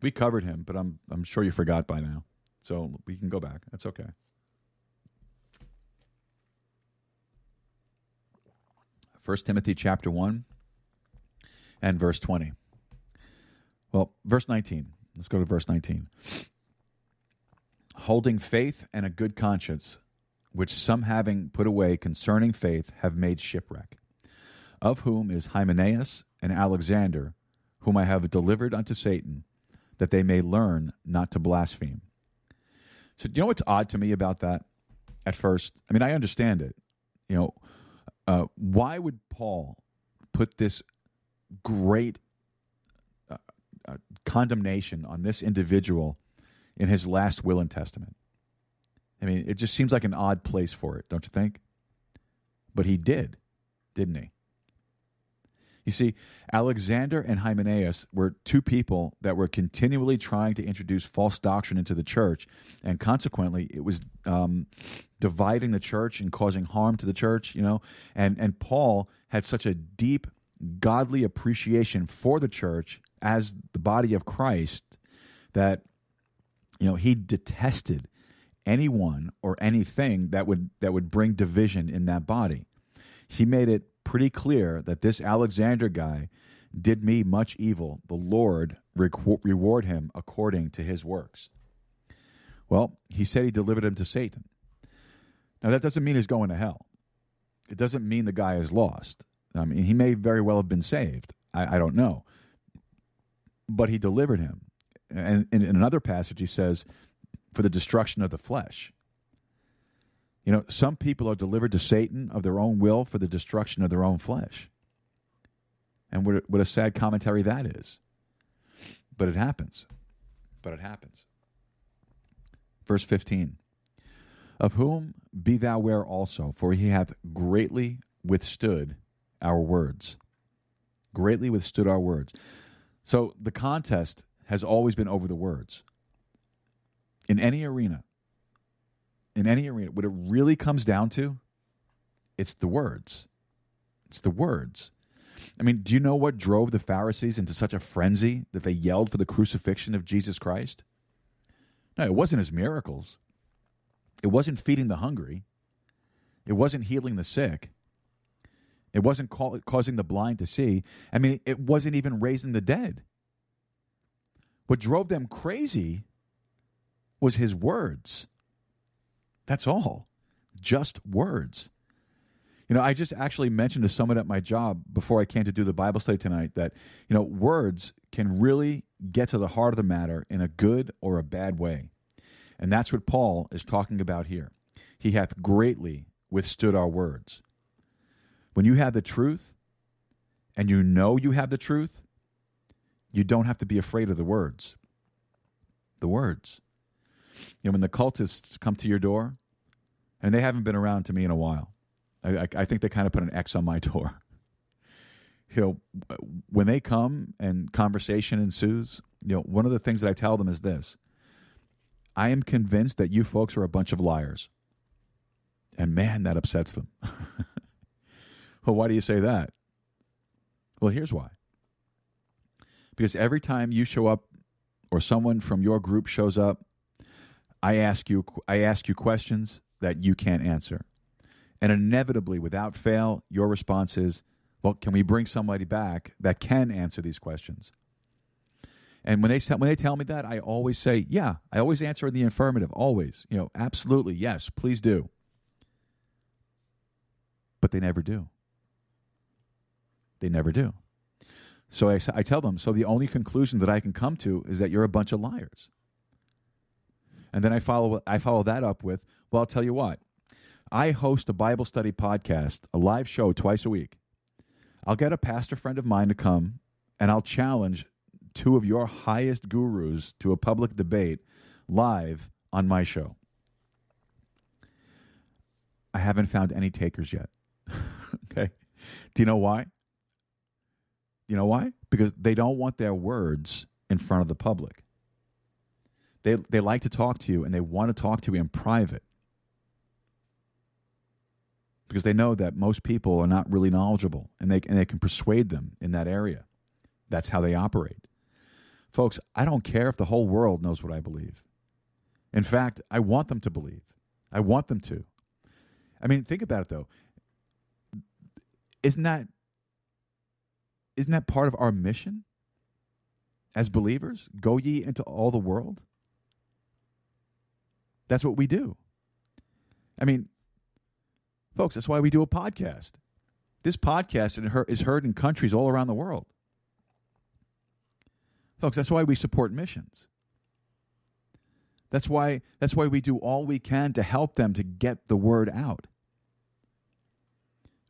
We covered him, but I'm I'm sure you forgot by now. So we can go back. That's okay. First Timothy chapter 1 and verse 20. Well, verse 19. Let's go to verse 19. Holding faith and a good conscience, which some having put away concerning faith have made shipwreck, of whom is Hymenaeus and Alexander, whom I have delivered unto Satan, that they may learn not to blaspheme. So, do you know what's odd to me about that at first? I mean, I understand it. You know, uh, why would Paul put this great uh, uh, condemnation on this individual in his last will and testament? I mean, it just seems like an odd place for it, don't you think? But he did, didn't he? You see, Alexander and Hymenaeus were two people that were continually trying to introduce false doctrine into the church, and consequently, it was um, dividing the church and causing harm to the church. You know, and and Paul had such a deep godly appreciation for the church as the body of Christ that you know he detested anyone or anything that would that would bring division in that body. He made it pretty clear that this Alexander guy did me much evil. The Lord reward him according to his works. Well, he said he delivered him to Satan. Now, that doesn't mean he's going to hell. It doesn't mean the guy is lost. I mean, he may very well have been saved. I, I don't know. But he delivered him. And in another passage, he says, for the destruction of the flesh. You know, some people are delivered to Satan of their own will for the destruction of their own flesh. And what, what a sad commentary that is. But it happens. But it happens. Verse 15 Of whom be thou ware also, for he hath greatly withstood our words. Greatly withstood our words. So the contest has always been over the words. In any arena, in any arena, what it really comes down to, it's the words. It's the words. I mean, do you know what drove the Pharisees into such a frenzy that they yelled for the crucifixion of Jesus Christ? No, it wasn't his miracles. It wasn't feeding the hungry. It wasn't healing the sick. It wasn't causing the blind to see. I mean, it wasn't even raising the dead. What drove them crazy was his words. That's all. Just words. You know, I just actually mentioned to someone at my job before I came to do the Bible study tonight that, you know, words can really get to the heart of the matter in a good or a bad way. And that's what Paul is talking about here. He hath greatly withstood our words. When you have the truth and you know you have the truth, you don't have to be afraid of the words. The words. You know, when the cultists come to your door, and they haven't been around to me in a while, I, I, I think they kind of put an X on my door. you know, when they come and conversation ensues, you know, one of the things that I tell them is this I am convinced that you folks are a bunch of liars. And man, that upsets them. well, why do you say that? Well, here's why. Because every time you show up or someone from your group shows up, I ask you I ask you questions that you can't answer. And inevitably without fail, your response is, "Well, can we bring somebody back that can answer these questions?" And when they when they tell me that, I always say, "Yeah." I always answer in the affirmative, always. You know, absolutely, yes, please do. But they never do. They never do. So I, I tell them, so the only conclusion that I can come to is that you're a bunch of liars. And then I follow I follow that up with, well, I'll tell you what. I host a Bible study podcast, a live show twice a week. I'll get a pastor friend of mine to come and I'll challenge two of your highest gurus to a public debate live on my show. I haven't found any takers yet. okay. Do you know why? You know why? Because they don't want their words in front of the public. They, they like to talk to you and they want to talk to you in private because they know that most people are not really knowledgeable and they, and they can persuade them in that area. That's how they operate. Folks, I don't care if the whole world knows what I believe. In fact, I want them to believe. I want them to. I mean, think about it though. Isn't that isn't that part of our mission as believers? Go ye into all the world. That's what we do. I mean, folks, that's why we do a podcast. This podcast is heard in countries all around the world. Folks, that's why we support missions. That's why that's why we do all we can to help them to get the word out.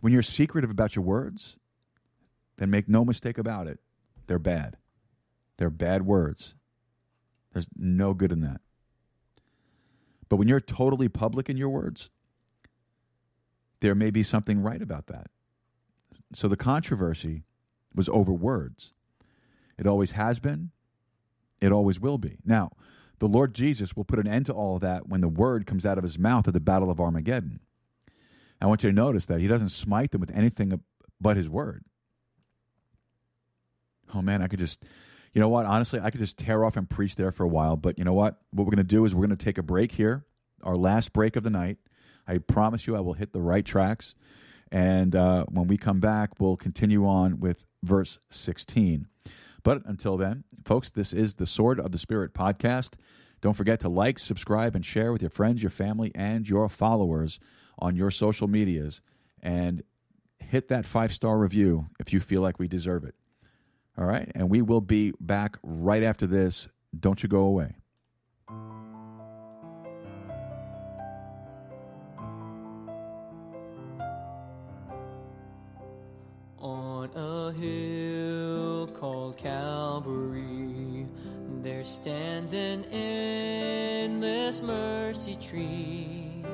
When you're secretive about your words, then make no mistake about it, they're bad. They're bad words. There's no good in that. But when you're totally public in your words, there may be something right about that. So the controversy was over words. It always has been, it always will be. Now, the Lord Jesus will put an end to all of that when the word comes out of his mouth at the Battle of Armageddon. I want you to notice that he doesn't smite them with anything but his word oh man, I could just, you know what? Honestly, I could just tear off and preach there for a while. But you know what? What we're going to do is we're going to take a break here, our last break of the night. I promise you, I will hit the right tracks. And uh, when we come back, we'll continue on with verse 16. But until then, folks, this is the Sword of the Spirit podcast. Don't forget to like, subscribe, and share with your friends, your family, and your followers on your social medias. And hit that five star review if you feel like we deserve it. All right. And we will be back right after this. Don't you go away. On a hill called Calvary, there stands an endless mercy tree.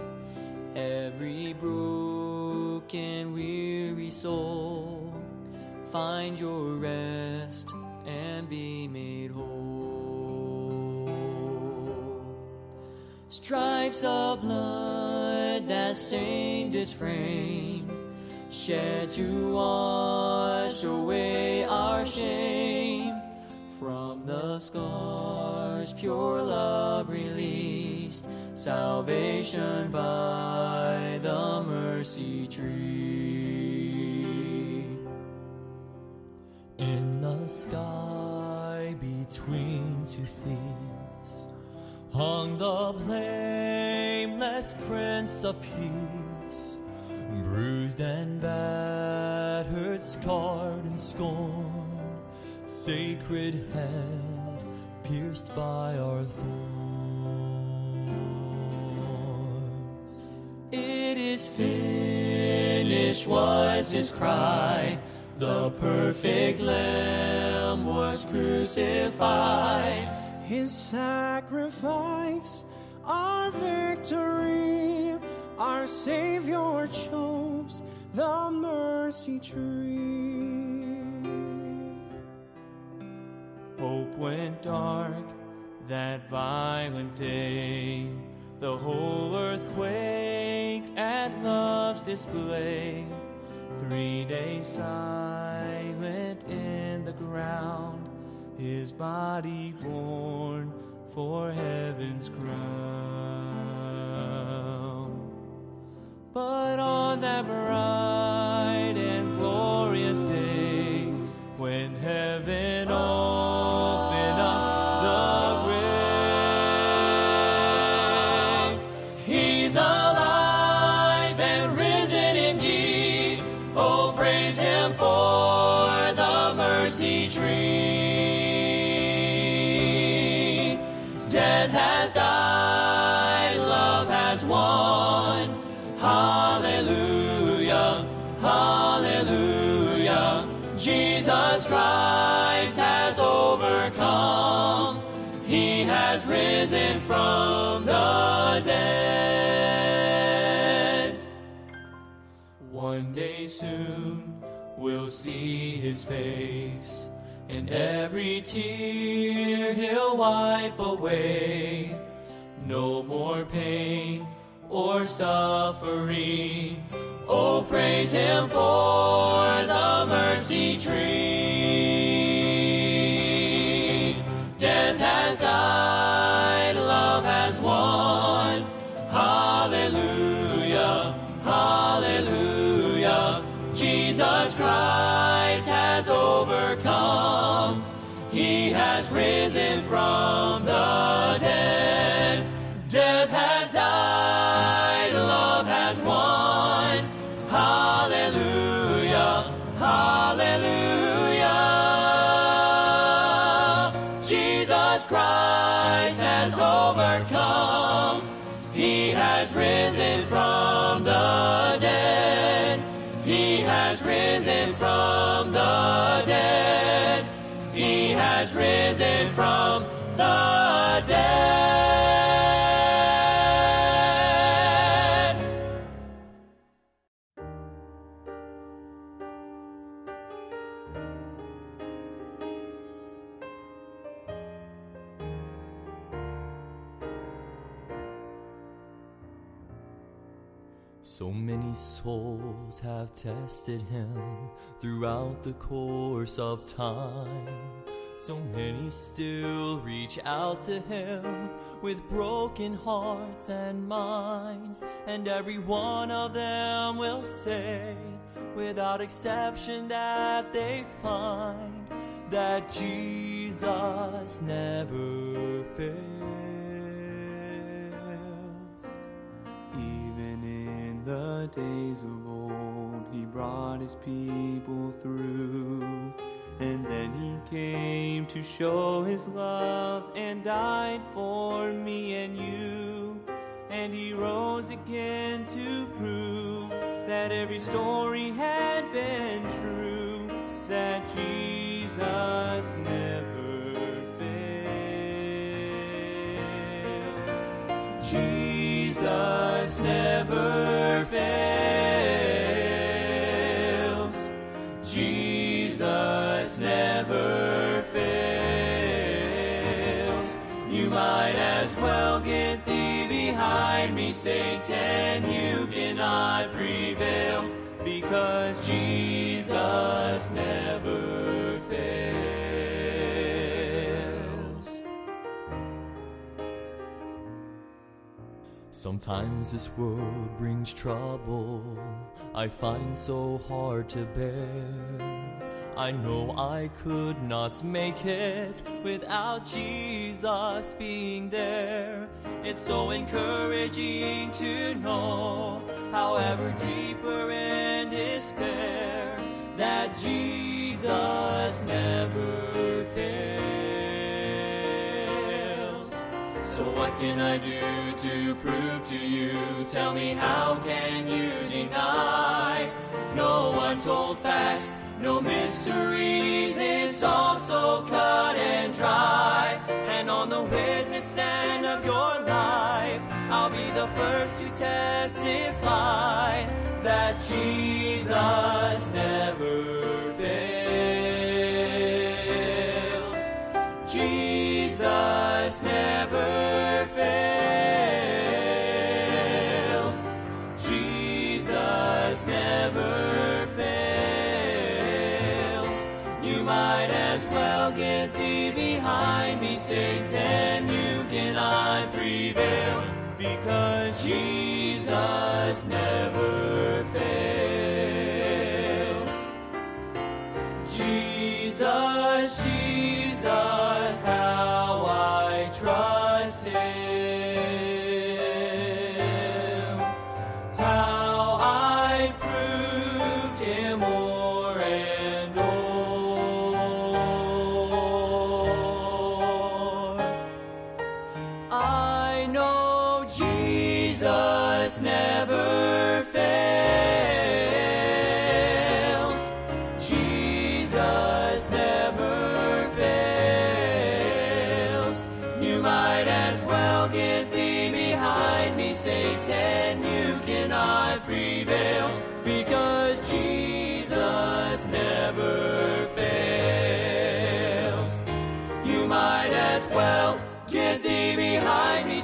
Every broken, weary soul find your rest and be made whole. Stripes of blood that stained its frame, shed to wash away our shame. From the scars, pure love released, salvation by the mercy tree. Sky between two thieves. Hung the blameless Prince of Peace, bruised and battered, scarred and scorned, sacred head pierced by our thorns. It is finished was his cry the perfect Lamb was crucified. His sacrifice, our victory, our Savior chose the mercy tree. Hope went dark, That violent day, the whole earth quaked at love's display. Three days silent in the ground, his body borne for heaven's crown. But on that bright and glorious day, when heaven risen from the dead. One day soon we'll see his face, and every tear he'll wipe away. No more pain or suffering. Oh, praise him for the mercy tree. Risen from the dead. So many souls have tested him throughout the course of time. So many still reach out to him with broken hearts and minds. And every one of them will say, without exception, that they find that Jesus never fails. Even in the days of old, he brought his people through. And then he came to show his love and died for me and you. And he rose again to prove that every story had been true, that Jesus never fails. Jesus never fails. Satan. You cannot prevail because Jesus never fails. Sometimes this world brings trouble I find so hard to bear. I know I could not make it without Jesus being there. It's so encouraging to know, however deep we're in despair, that Jesus never fails. So what can I do to prove to you? Tell me how can you deny? No untold facts, no mysteries, it's all so cut and dry. And on the witness stand of your life, I'll be the first to testify that Jesus never cannot prevail because Jesus never fails. Jesus, Jesus,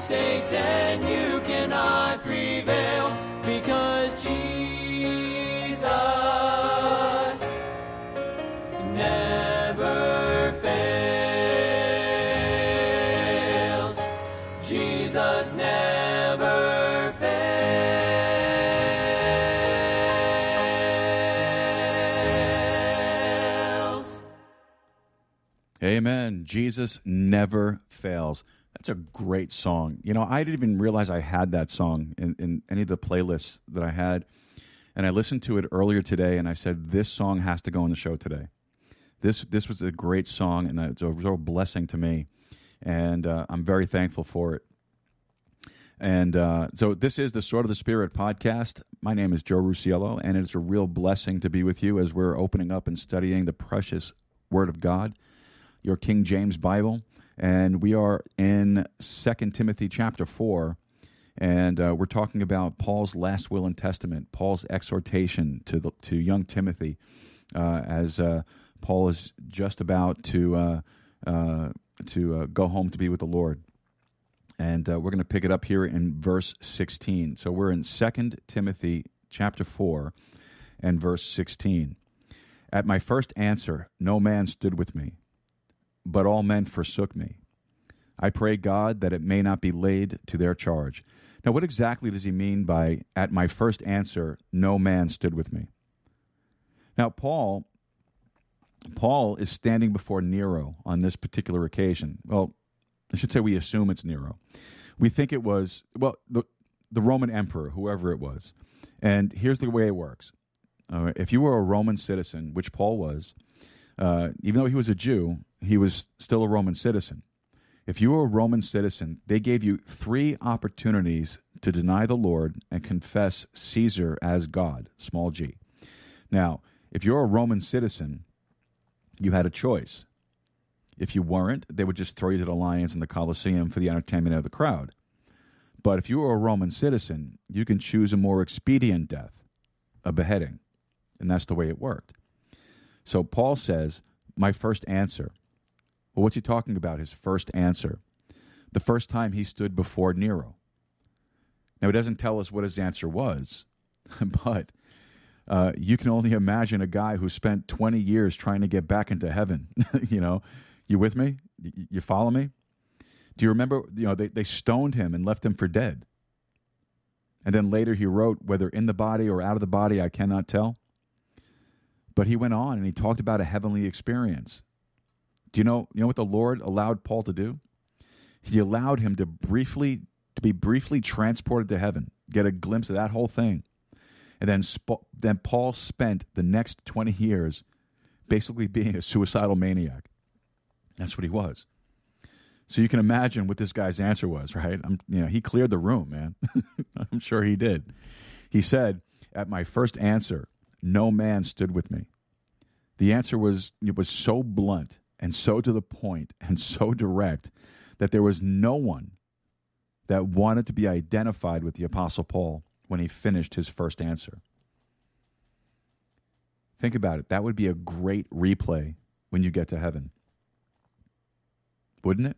Satan. You cannot prevail because Jesus never fails. Jesus never fails. Amen. Jesus never fails. That's a great song. You know, I didn't even realize I had that song in, in any of the playlists that I had. And I listened to it earlier today and I said, this song has to go on the show today. This, this was a great song and it's a real blessing to me. And uh, I'm very thankful for it. And uh, so this is the Sword of the Spirit podcast. My name is Joe Rusiello, and it's a real blessing to be with you as we're opening up and studying the precious Word of God, your King James Bible. And we are in Second Timothy chapter 4, and uh, we're talking about Paul's last will and testament, Paul's exhortation to, the, to young Timothy uh, as uh, Paul is just about to, uh, uh, to uh, go home to be with the Lord. And we're going to pick it up here in verse 16 so we're in 2 timothy chapter 4 and verse 16 at my first answer no man stood with me but all men forsook me. I pray god that it may not be laid to their charge. Now what exactly does he mean by at my first answer no man stood with me now paul paul is standing before nero on this particular occasion. Well I should say we assume it's Nero. We think it was well the the Roman emperor, whoever it was. And here's the way it works: uh, if you were a Roman citizen, which Paul was, uh, even though he was a Jew, he was still a Roman citizen. If you were a Roman citizen, they gave you three opportunities to deny the Lord and confess Caesar as God, small g. Now, if you're a Roman citizen, you had a choice. If you weren't, they would just throw you to the lions in the Colosseum for the entertainment of the crowd. But if you were a Roman citizen, you can choose a more expedient death, a beheading. And that's the way it worked. So Paul says, My first answer. Well, what's he talking about? His first answer. The first time he stood before Nero. Now, he doesn't tell us what his answer was, but uh, you can only imagine a guy who spent 20 years trying to get back into heaven, you know, you with me? You follow me? Do you remember? You know, they, they stoned him and left him for dead. And then later he wrote, whether in the body or out of the body, I cannot tell. But he went on and he talked about a heavenly experience. Do you know, you know what the Lord allowed Paul to do? He allowed him to briefly to be briefly transported to heaven, get a glimpse of that whole thing. And then sp- then Paul spent the next 20 years basically being a suicidal maniac. That's what he was. So you can imagine what this guy's answer was, right? I'm, you know, he cleared the room, man. I'm sure he did. He said, "At my first answer, no man stood with me." The answer was it was so blunt and so to the point and so direct that there was no one that wanted to be identified with the apostle Paul when he finished his first answer. Think about it. That would be a great replay when you get to heaven wouldn't it?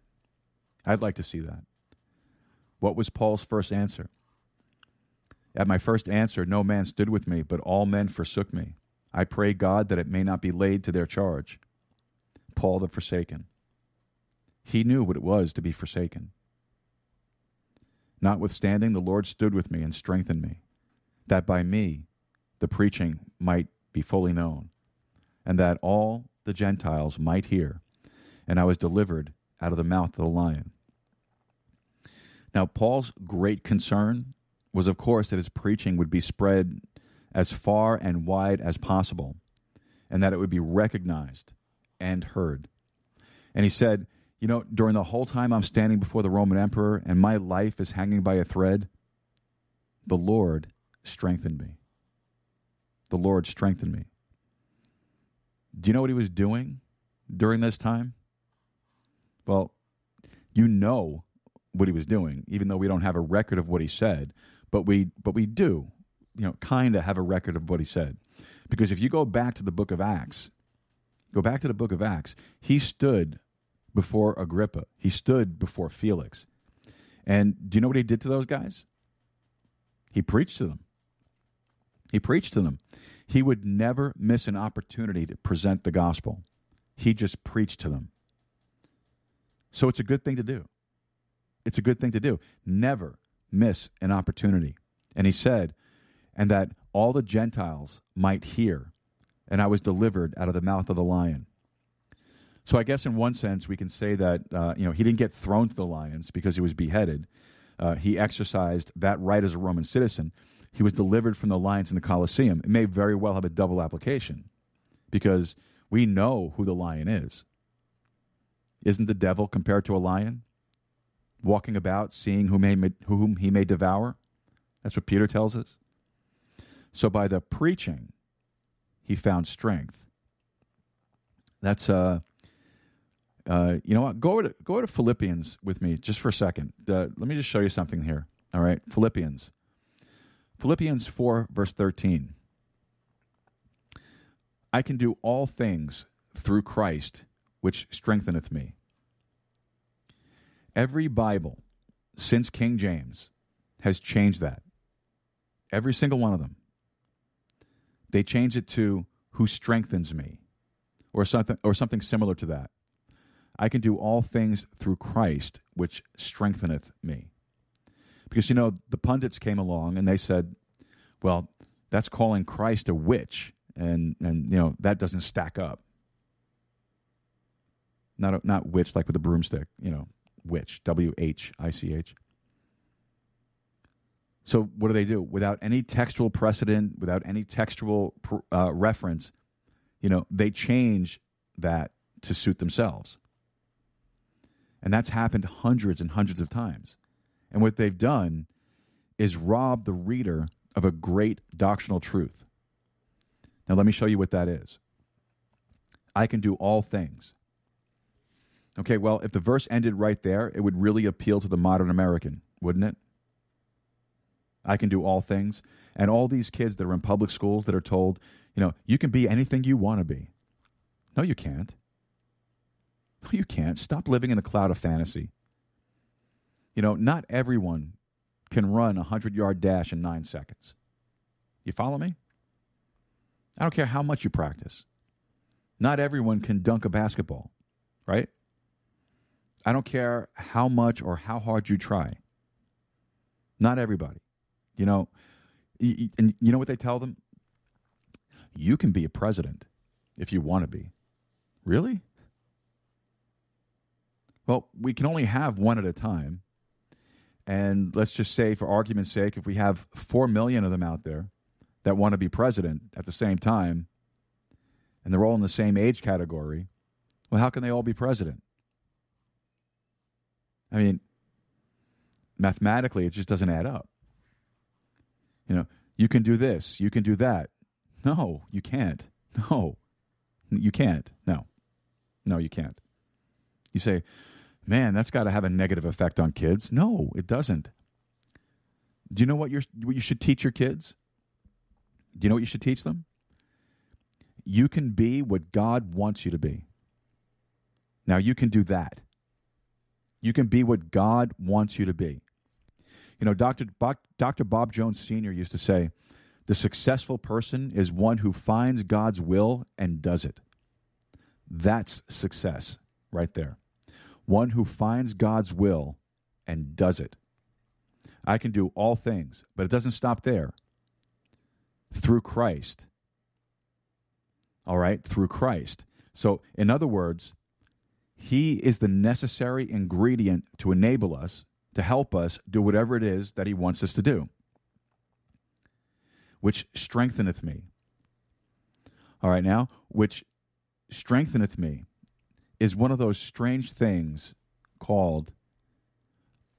I'd like to see that. What was Paul's first answer? At my first answer, no man stood with me, but all men forsook me. I pray God that it may not be laid to their charge. Paul the forsaken. He knew what it was to be forsaken. Notwithstanding, the Lord stood with me and strengthened me, that by me the preaching might be fully known, and that all the Gentiles might hear. And I was delivered out of the mouth of the lion. Now, Paul's great concern was, of course, that his preaching would be spread as far and wide as possible, and that it would be recognized and heard. And he said, You know, during the whole time I'm standing before the Roman emperor and my life is hanging by a thread, the Lord strengthened me. The Lord strengthened me. Do you know what he was doing during this time? Well, you know what he was doing, even though we don't have a record of what he said, but we but we do, you know, kind of have a record of what he said. Because if you go back to the book of Acts, go back to the book of Acts, he stood before Agrippa. He stood before Felix. And do you know what he did to those guys? He preached to them. He preached to them. He would never miss an opportunity to present the gospel. He just preached to them. So it's a good thing to do. It's a good thing to do. Never miss an opportunity. And he said, and that all the Gentiles might hear, and I was delivered out of the mouth of the lion. So I guess in one sense we can say that uh, you know he didn't get thrown to the lions because he was beheaded. Uh, he exercised that right as a Roman citizen. He was delivered from the lions in the Colosseum. It may very well have a double application because we know who the lion is. Isn't the devil compared to a lion? Walking about, seeing whom may, whom he may devour? That's what Peter tells us. So by the preaching, he found strength. That's uh, uh, you know what? Go over to go to Philippians with me just for a second. Uh, let me just show you something here. All right, Philippians, Philippians four verse thirteen. I can do all things through Christ, which strengtheneth me. Every Bible since King James has changed that. Every single one of them. They change it to who strengthens me or something or something similar to that. I can do all things through Christ which strengtheneth me. Because you know the pundits came along and they said, well, that's calling Christ a witch and and you know that doesn't stack up. Not a, not witch like with a broomstick, you know, witch, W H I C H. So what do they do? Without any textual precedent, without any textual uh, reference, you know, they change that to suit themselves. And that's happened hundreds and hundreds of times. And what they've done is rob the reader of a great doctrinal truth. Now, let me show you what that is. I can do all things. Okay, well, if the verse ended right there, it would really appeal to the modern American, wouldn't it? I can do all things. And all these kids that are in public schools that are told, you know, you can be anything you want to be. No, you can't. No, you can't. Stop living in a cloud of fantasy. You know, not everyone can run a 100 yard dash in nine seconds. You follow me? I don't care how much you practice. Not everyone can dunk a basketball, right? I don't care how much or how hard you try. Not everybody. You know, and you know what they tell them? You can be a president if you want to be. Really? Well, we can only have one at a time. And let's just say, for argument's sake, if we have 4 million of them out there that want to be president at the same time, and they're all in the same age category, well, how can they all be president? I mean, mathematically, it just doesn't add up. You know, you can do this, you can do that. No, you can't. No, you can't. No, no, you can't. You say, man, that's got to have a negative effect on kids. No, it doesn't. Do you know what, you what you should teach your kids? Do you know what you should teach them? You can be what God wants you to be. Now, you can do that. You can be what God wants you to be. You know, Dr. Bob, Dr. Bob Jones Sr. used to say, the successful person is one who finds God's will and does it. That's success right there. one who finds God's will and does it. I can do all things, but it doesn't stop there. Through Christ. All right, through Christ. So, in other words, He is the necessary ingredient to enable us, to help us do whatever it is that He wants us to do, which strengtheneth me. All right, now, which strengtheneth me is one of those strange things called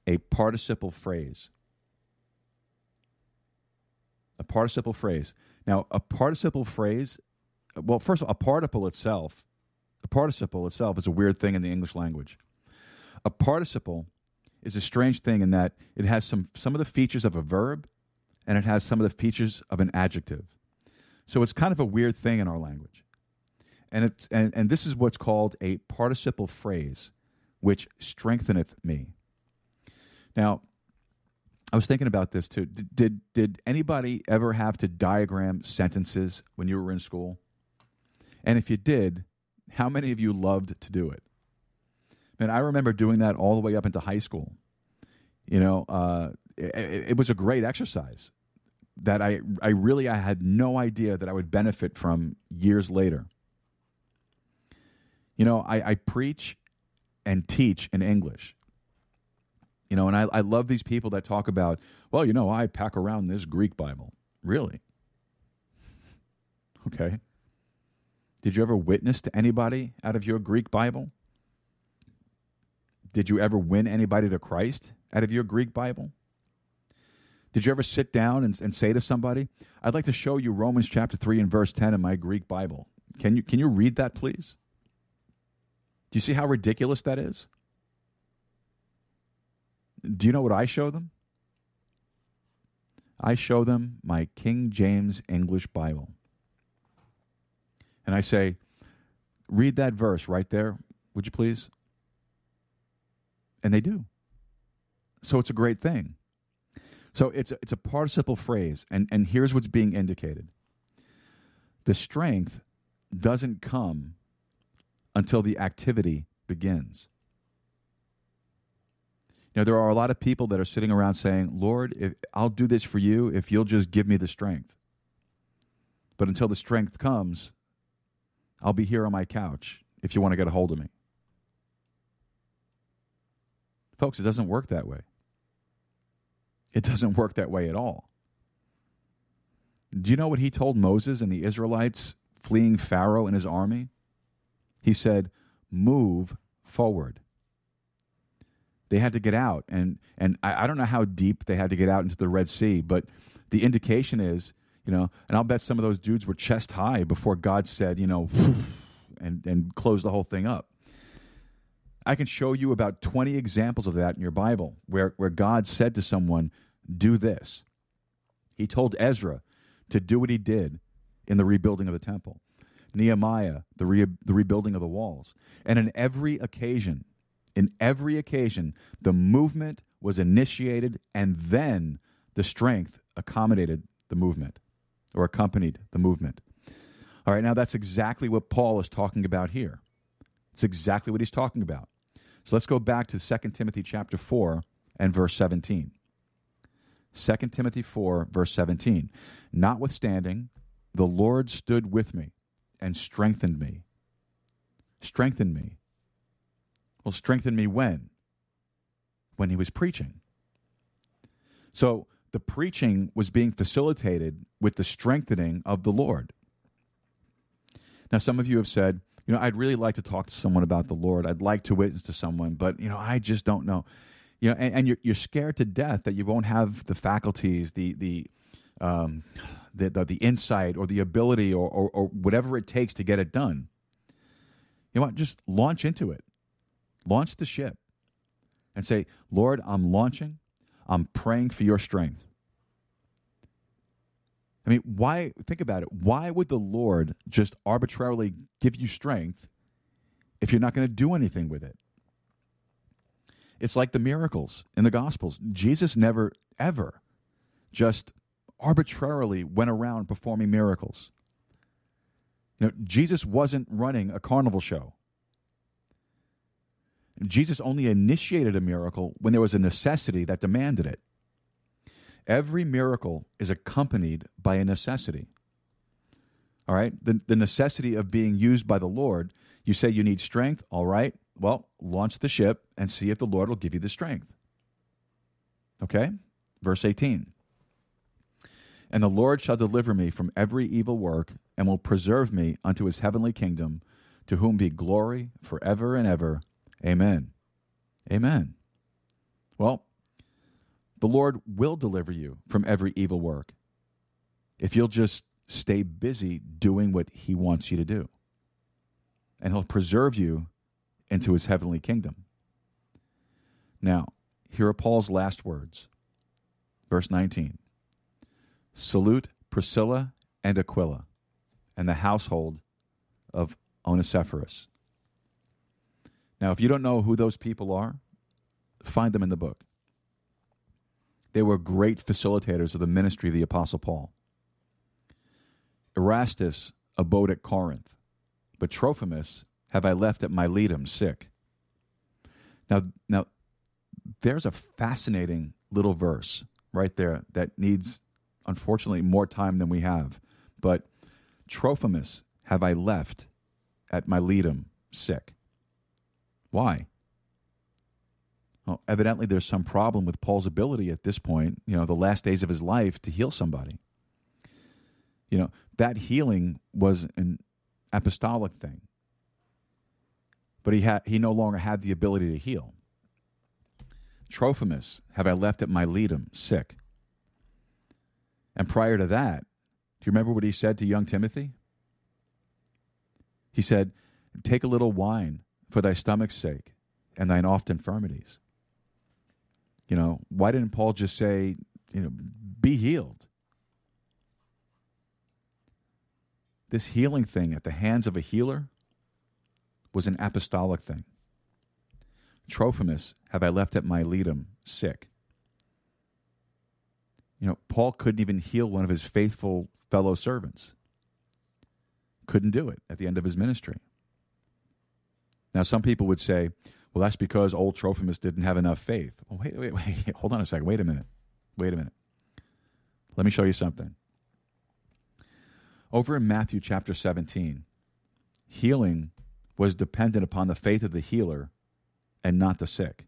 a participle phrase. A participle phrase. Now, a participle phrase, well, first of all, a participle itself, a participle itself is a weird thing in the English language. A participle is a strange thing in that it has some, some of the features of a verb and it has some of the features of an adjective. So it's kind of a weird thing in our language. And, it's, and, and this is what's called a participle phrase, which strengtheneth me. Now, I was thinking about this too. Did, did, did anybody ever have to diagram sentences when you were in school? And if you did, how many of you loved to do it? And I remember doing that all the way up into high school. You know, uh, it, it, was a great exercise that I, I really I had no idea that I would benefit from years later. You know, I, I preach and teach in English. You know, and I, I love these people that talk about, well, you know, I pack around this Greek Bible. Really? Okay. Did you ever witness to anybody out of your Greek Bible? Did you ever win anybody to Christ out of your Greek Bible? Did you ever sit down and, and say to somebody, I'd like to show you Romans chapter 3 and verse 10 in my Greek Bible? Can you, can you read that, please? Do you see how ridiculous that is? Do you know what I show them? I show them my King James English Bible. And I say, read that verse right there, would you please? And they do. So it's a great thing. So it's a, it's a participle phrase, and, and here's what's being indicated the strength doesn't come until the activity begins. Know, there are a lot of people that are sitting around saying, Lord, if, I'll do this for you if you'll just give me the strength. But until the strength comes, I'll be here on my couch if you want to get a hold of me. Folks, it doesn't work that way. It doesn't work that way at all. Do you know what he told Moses and the Israelites fleeing Pharaoh and his army? He said, Move forward. They had to get out. And, and I, I don't know how deep they had to get out into the Red Sea, but the indication is, you know, and I'll bet some of those dudes were chest high before God said, you know, and, and closed the whole thing up. I can show you about 20 examples of that in your Bible where, where God said to someone, Do this. He told Ezra to do what he did in the rebuilding of the temple. Nehemiah, the, re- the rebuilding of the walls. And in every occasion, in every occasion, the movement was initiated and then the strength accommodated the movement or accompanied the movement. All right, now that's exactly what Paul is talking about here. It's exactly what he's talking about. So let's go back to 2 Timothy chapter 4 and verse 17. 2 Timothy 4, verse 17. Notwithstanding, the Lord stood with me and strengthened me. Strengthened me. Well, strengthen me when? When he was preaching. So the preaching was being facilitated with the strengthening of the Lord. Now, some of you have said, you know, I'd really like to talk to someone about the Lord. I'd like to witness to someone, but you know, I just don't know. You know, and, and you're you're scared to death that you won't have the faculties, the the um, the, the, the insight or the ability or, or, or whatever it takes to get it done. You know what? Just launch into it. Launch the ship and say, Lord, I'm launching. I'm praying for your strength. I mean, why think about it? Why would the Lord just arbitrarily give you strength if you're not going to do anything with it? It's like the miracles in the Gospels. Jesus never, ever just arbitrarily went around performing miracles. You know, Jesus wasn't running a carnival show. Jesus only initiated a miracle when there was a necessity that demanded it. Every miracle is accompanied by a necessity. All right? The, the necessity of being used by the Lord. You say you need strength. All right. Well, launch the ship and see if the Lord will give you the strength. Okay? Verse 18. And the Lord shall deliver me from every evil work and will preserve me unto his heavenly kingdom, to whom be glory forever and ever. Amen. Amen. Well, the Lord will deliver you from every evil work if you'll just stay busy doing what he wants you to do. And he'll preserve you into his heavenly kingdom. Now, here are Paul's last words. Verse 19 Salute Priscilla and Aquila and the household of Onesiphorus. Now, if you don't know who those people are, find them in the book. They were great facilitators of the ministry of the Apostle Paul. Erastus abode at Corinth, but Trophimus have I left at Miletum sick. Now, now, there's a fascinating little verse right there that needs, unfortunately, more time than we have. But Trophimus have I left at Miletum sick. Why? Well, evidently there's some problem with Paul's ability at this point, you know, the last days of his life to heal somebody. You know, that healing was an apostolic thing. But he had he no longer had the ability to heal. Trophimus have I left at Miletum sick. And prior to that, do you remember what he said to young Timothy? He said, Take a little wine for thy stomach's sake and thine oft infirmities. You know, why didn't Paul just say, you know, be healed? This healing thing at the hands of a healer was an apostolic thing. Trophimus have I left at Miletum sick. You know, Paul couldn't even heal one of his faithful fellow servants. Couldn't do it at the end of his ministry. Now, some people would say, well, that's because old Trophimus didn't have enough faith. Well, wait, wait, wait. Hold on a second. Wait a minute. Wait a minute. Let me show you something. Over in Matthew chapter 17, healing was dependent upon the faith of the healer and not the sick.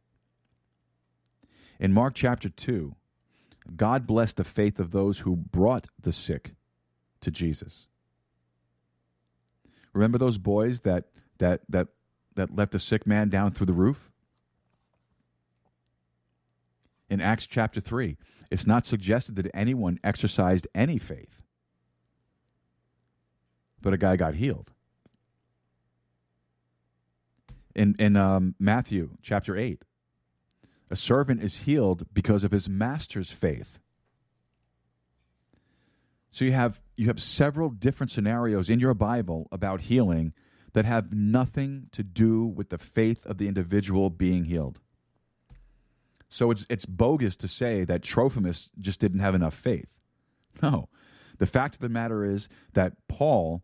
In Mark chapter 2, God blessed the faith of those who brought the sick to Jesus. Remember those boys that that that that let the sick man down through the roof? In Acts chapter 3, it's not suggested that anyone exercised any faith, but a guy got healed. In, in um, Matthew chapter 8, a servant is healed because of his master's faith. So you have you have several different scenarios in your Bible about healing that have nothing to do with the faith of the individual being healed. So it's it's bogus to say that Trophimus just didn't have enough faith. No. The fact of the matter is that Paul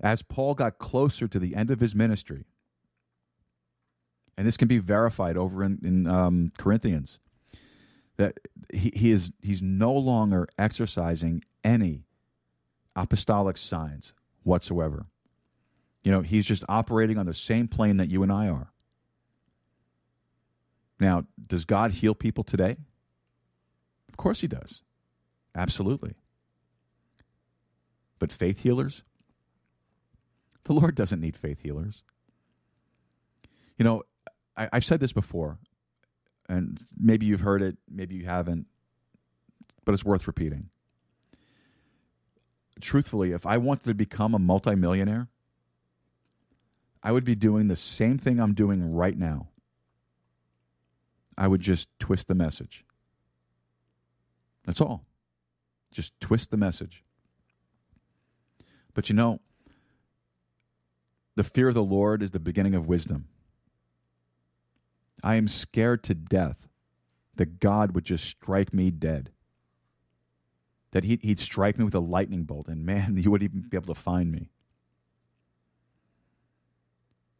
as Paul got closer to the end of his ministry, and this can be verified over in, in um, Corinthians, that he, he is he's no longer exercising any apostolic signs whatsoever. You know, he's just operating on the same plane that you and I are. Now, does God heal people today? Of course he does. Absolutely. But faith healers? The Lord doesn't need faith healers. You know, I, have said this before, and maybe you've heard it, maybe you haven't, but it's worth repeating truthfully, if I wanted to become a multimillionaire, I would be doing the same thing I'm doing right now. I would just twist the message. That's all. Just twist the message. But you know, the fear of the Lord is the beginning of wisdom. I am scared to death that God would just strike me dead that he'd, strike me with a lightning bolt, and man, you wouldn't even be able to find me.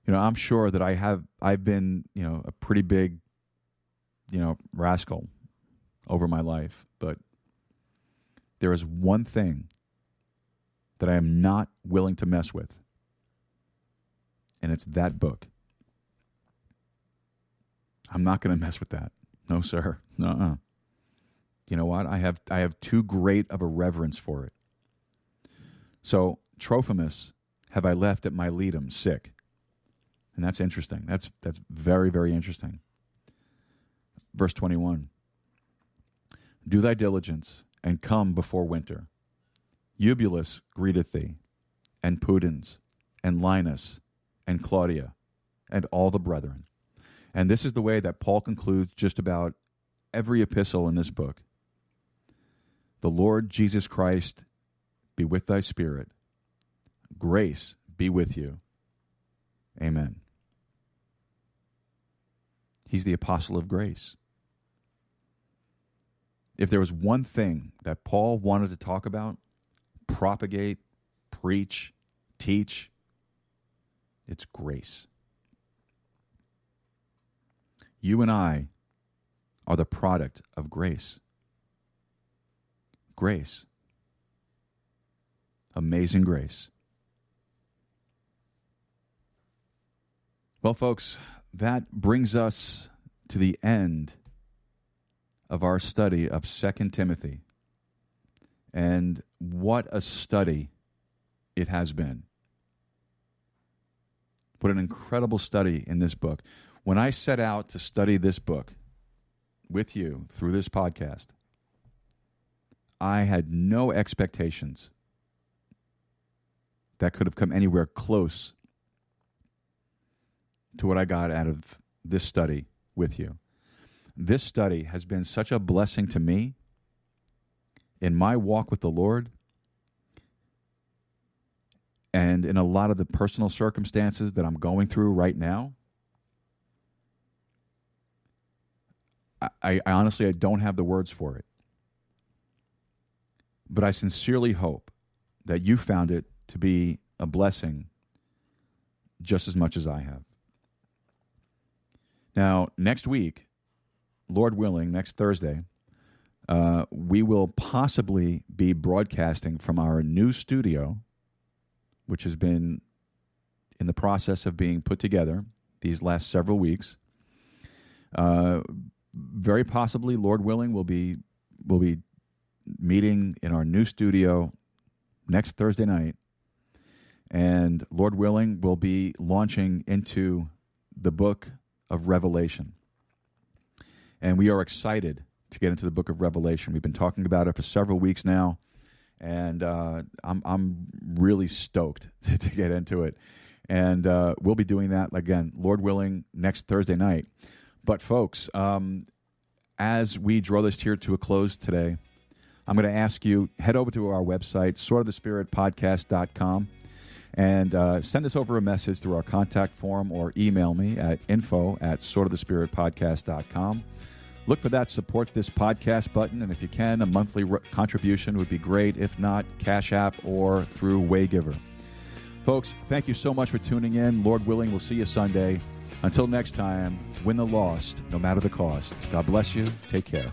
You know, I'm sure that I have I've been, you know, a pretty big, you know, rascal over my life, but there is one thing that I am not willing to mess with. And it's that book. I'm not going to mess with that. No, sir. No. You know what? I have I have too great of a reverence for it. So Trophimus have I left at Miletum sick. And that's interesting. That's that's very, very interesting. Verse 21. Do thy diligence and come before winter. Eubulus greeteth thee, and Pudens, and Linus, and Claudia, and all the brethren. And this is the way that Paul concludes just about every epistle in this book. The Lord Jesus Christ be with thy spirit. Grace be with you. Amen. He's the apostle of grace. If there was one thing that Paul wanted to talk about, propagate, preach, teach, it's grace. You and I are the product of grace. Grace. Amazing grace. Well, folks, that brings us to the end of our study of Second Timothy. And what a study it has been. What an incredible study in this book. When I set out to study this book with you through this podcast, I had no expectations that could have come anywhere close to what I got out of this study with you. This study has been such a blessing to me in my walk with the Lord and in a lot of the personal circumstances that I'm going through right now. I, I honestly I don't have the words for it. But I sincerely hope that you found it to be a blessing just as much as I have. Now, next week, Lord willing, next Thursday, uh, we will possibly be broadcasting from our new studio, which has been in the process of being put together these last several weeks. Uh, very possibly, Lord willing, we'll be we'll be meeting in our new studio next Thursday night, and Lord willing, we'll be launching into the book of Revelation. And we are excited to get into the book of Revelation. We've been talking about it for several weeks now, and uh, I'm, I'm really stoked to, get into it. And uh, we'll be doing that again, Lord willing, next Thursday night. But, folks, um, as we draw this here to a close today, I'm going to ask you head over to our website, swordofthespiritpodcast.com and uh, send us over a message through our contact form or email me at info at swordofthespiritpodcast.com. Look for that support this podcast button, and if you can, a monthly re- contribution would be great. If not, Cash App or through Waygiver. Folks, thank you so much for tuning in. Lord willing, we'll see you Sunday. Until next time, win the lost, no matter the cost. God bless you. Take care.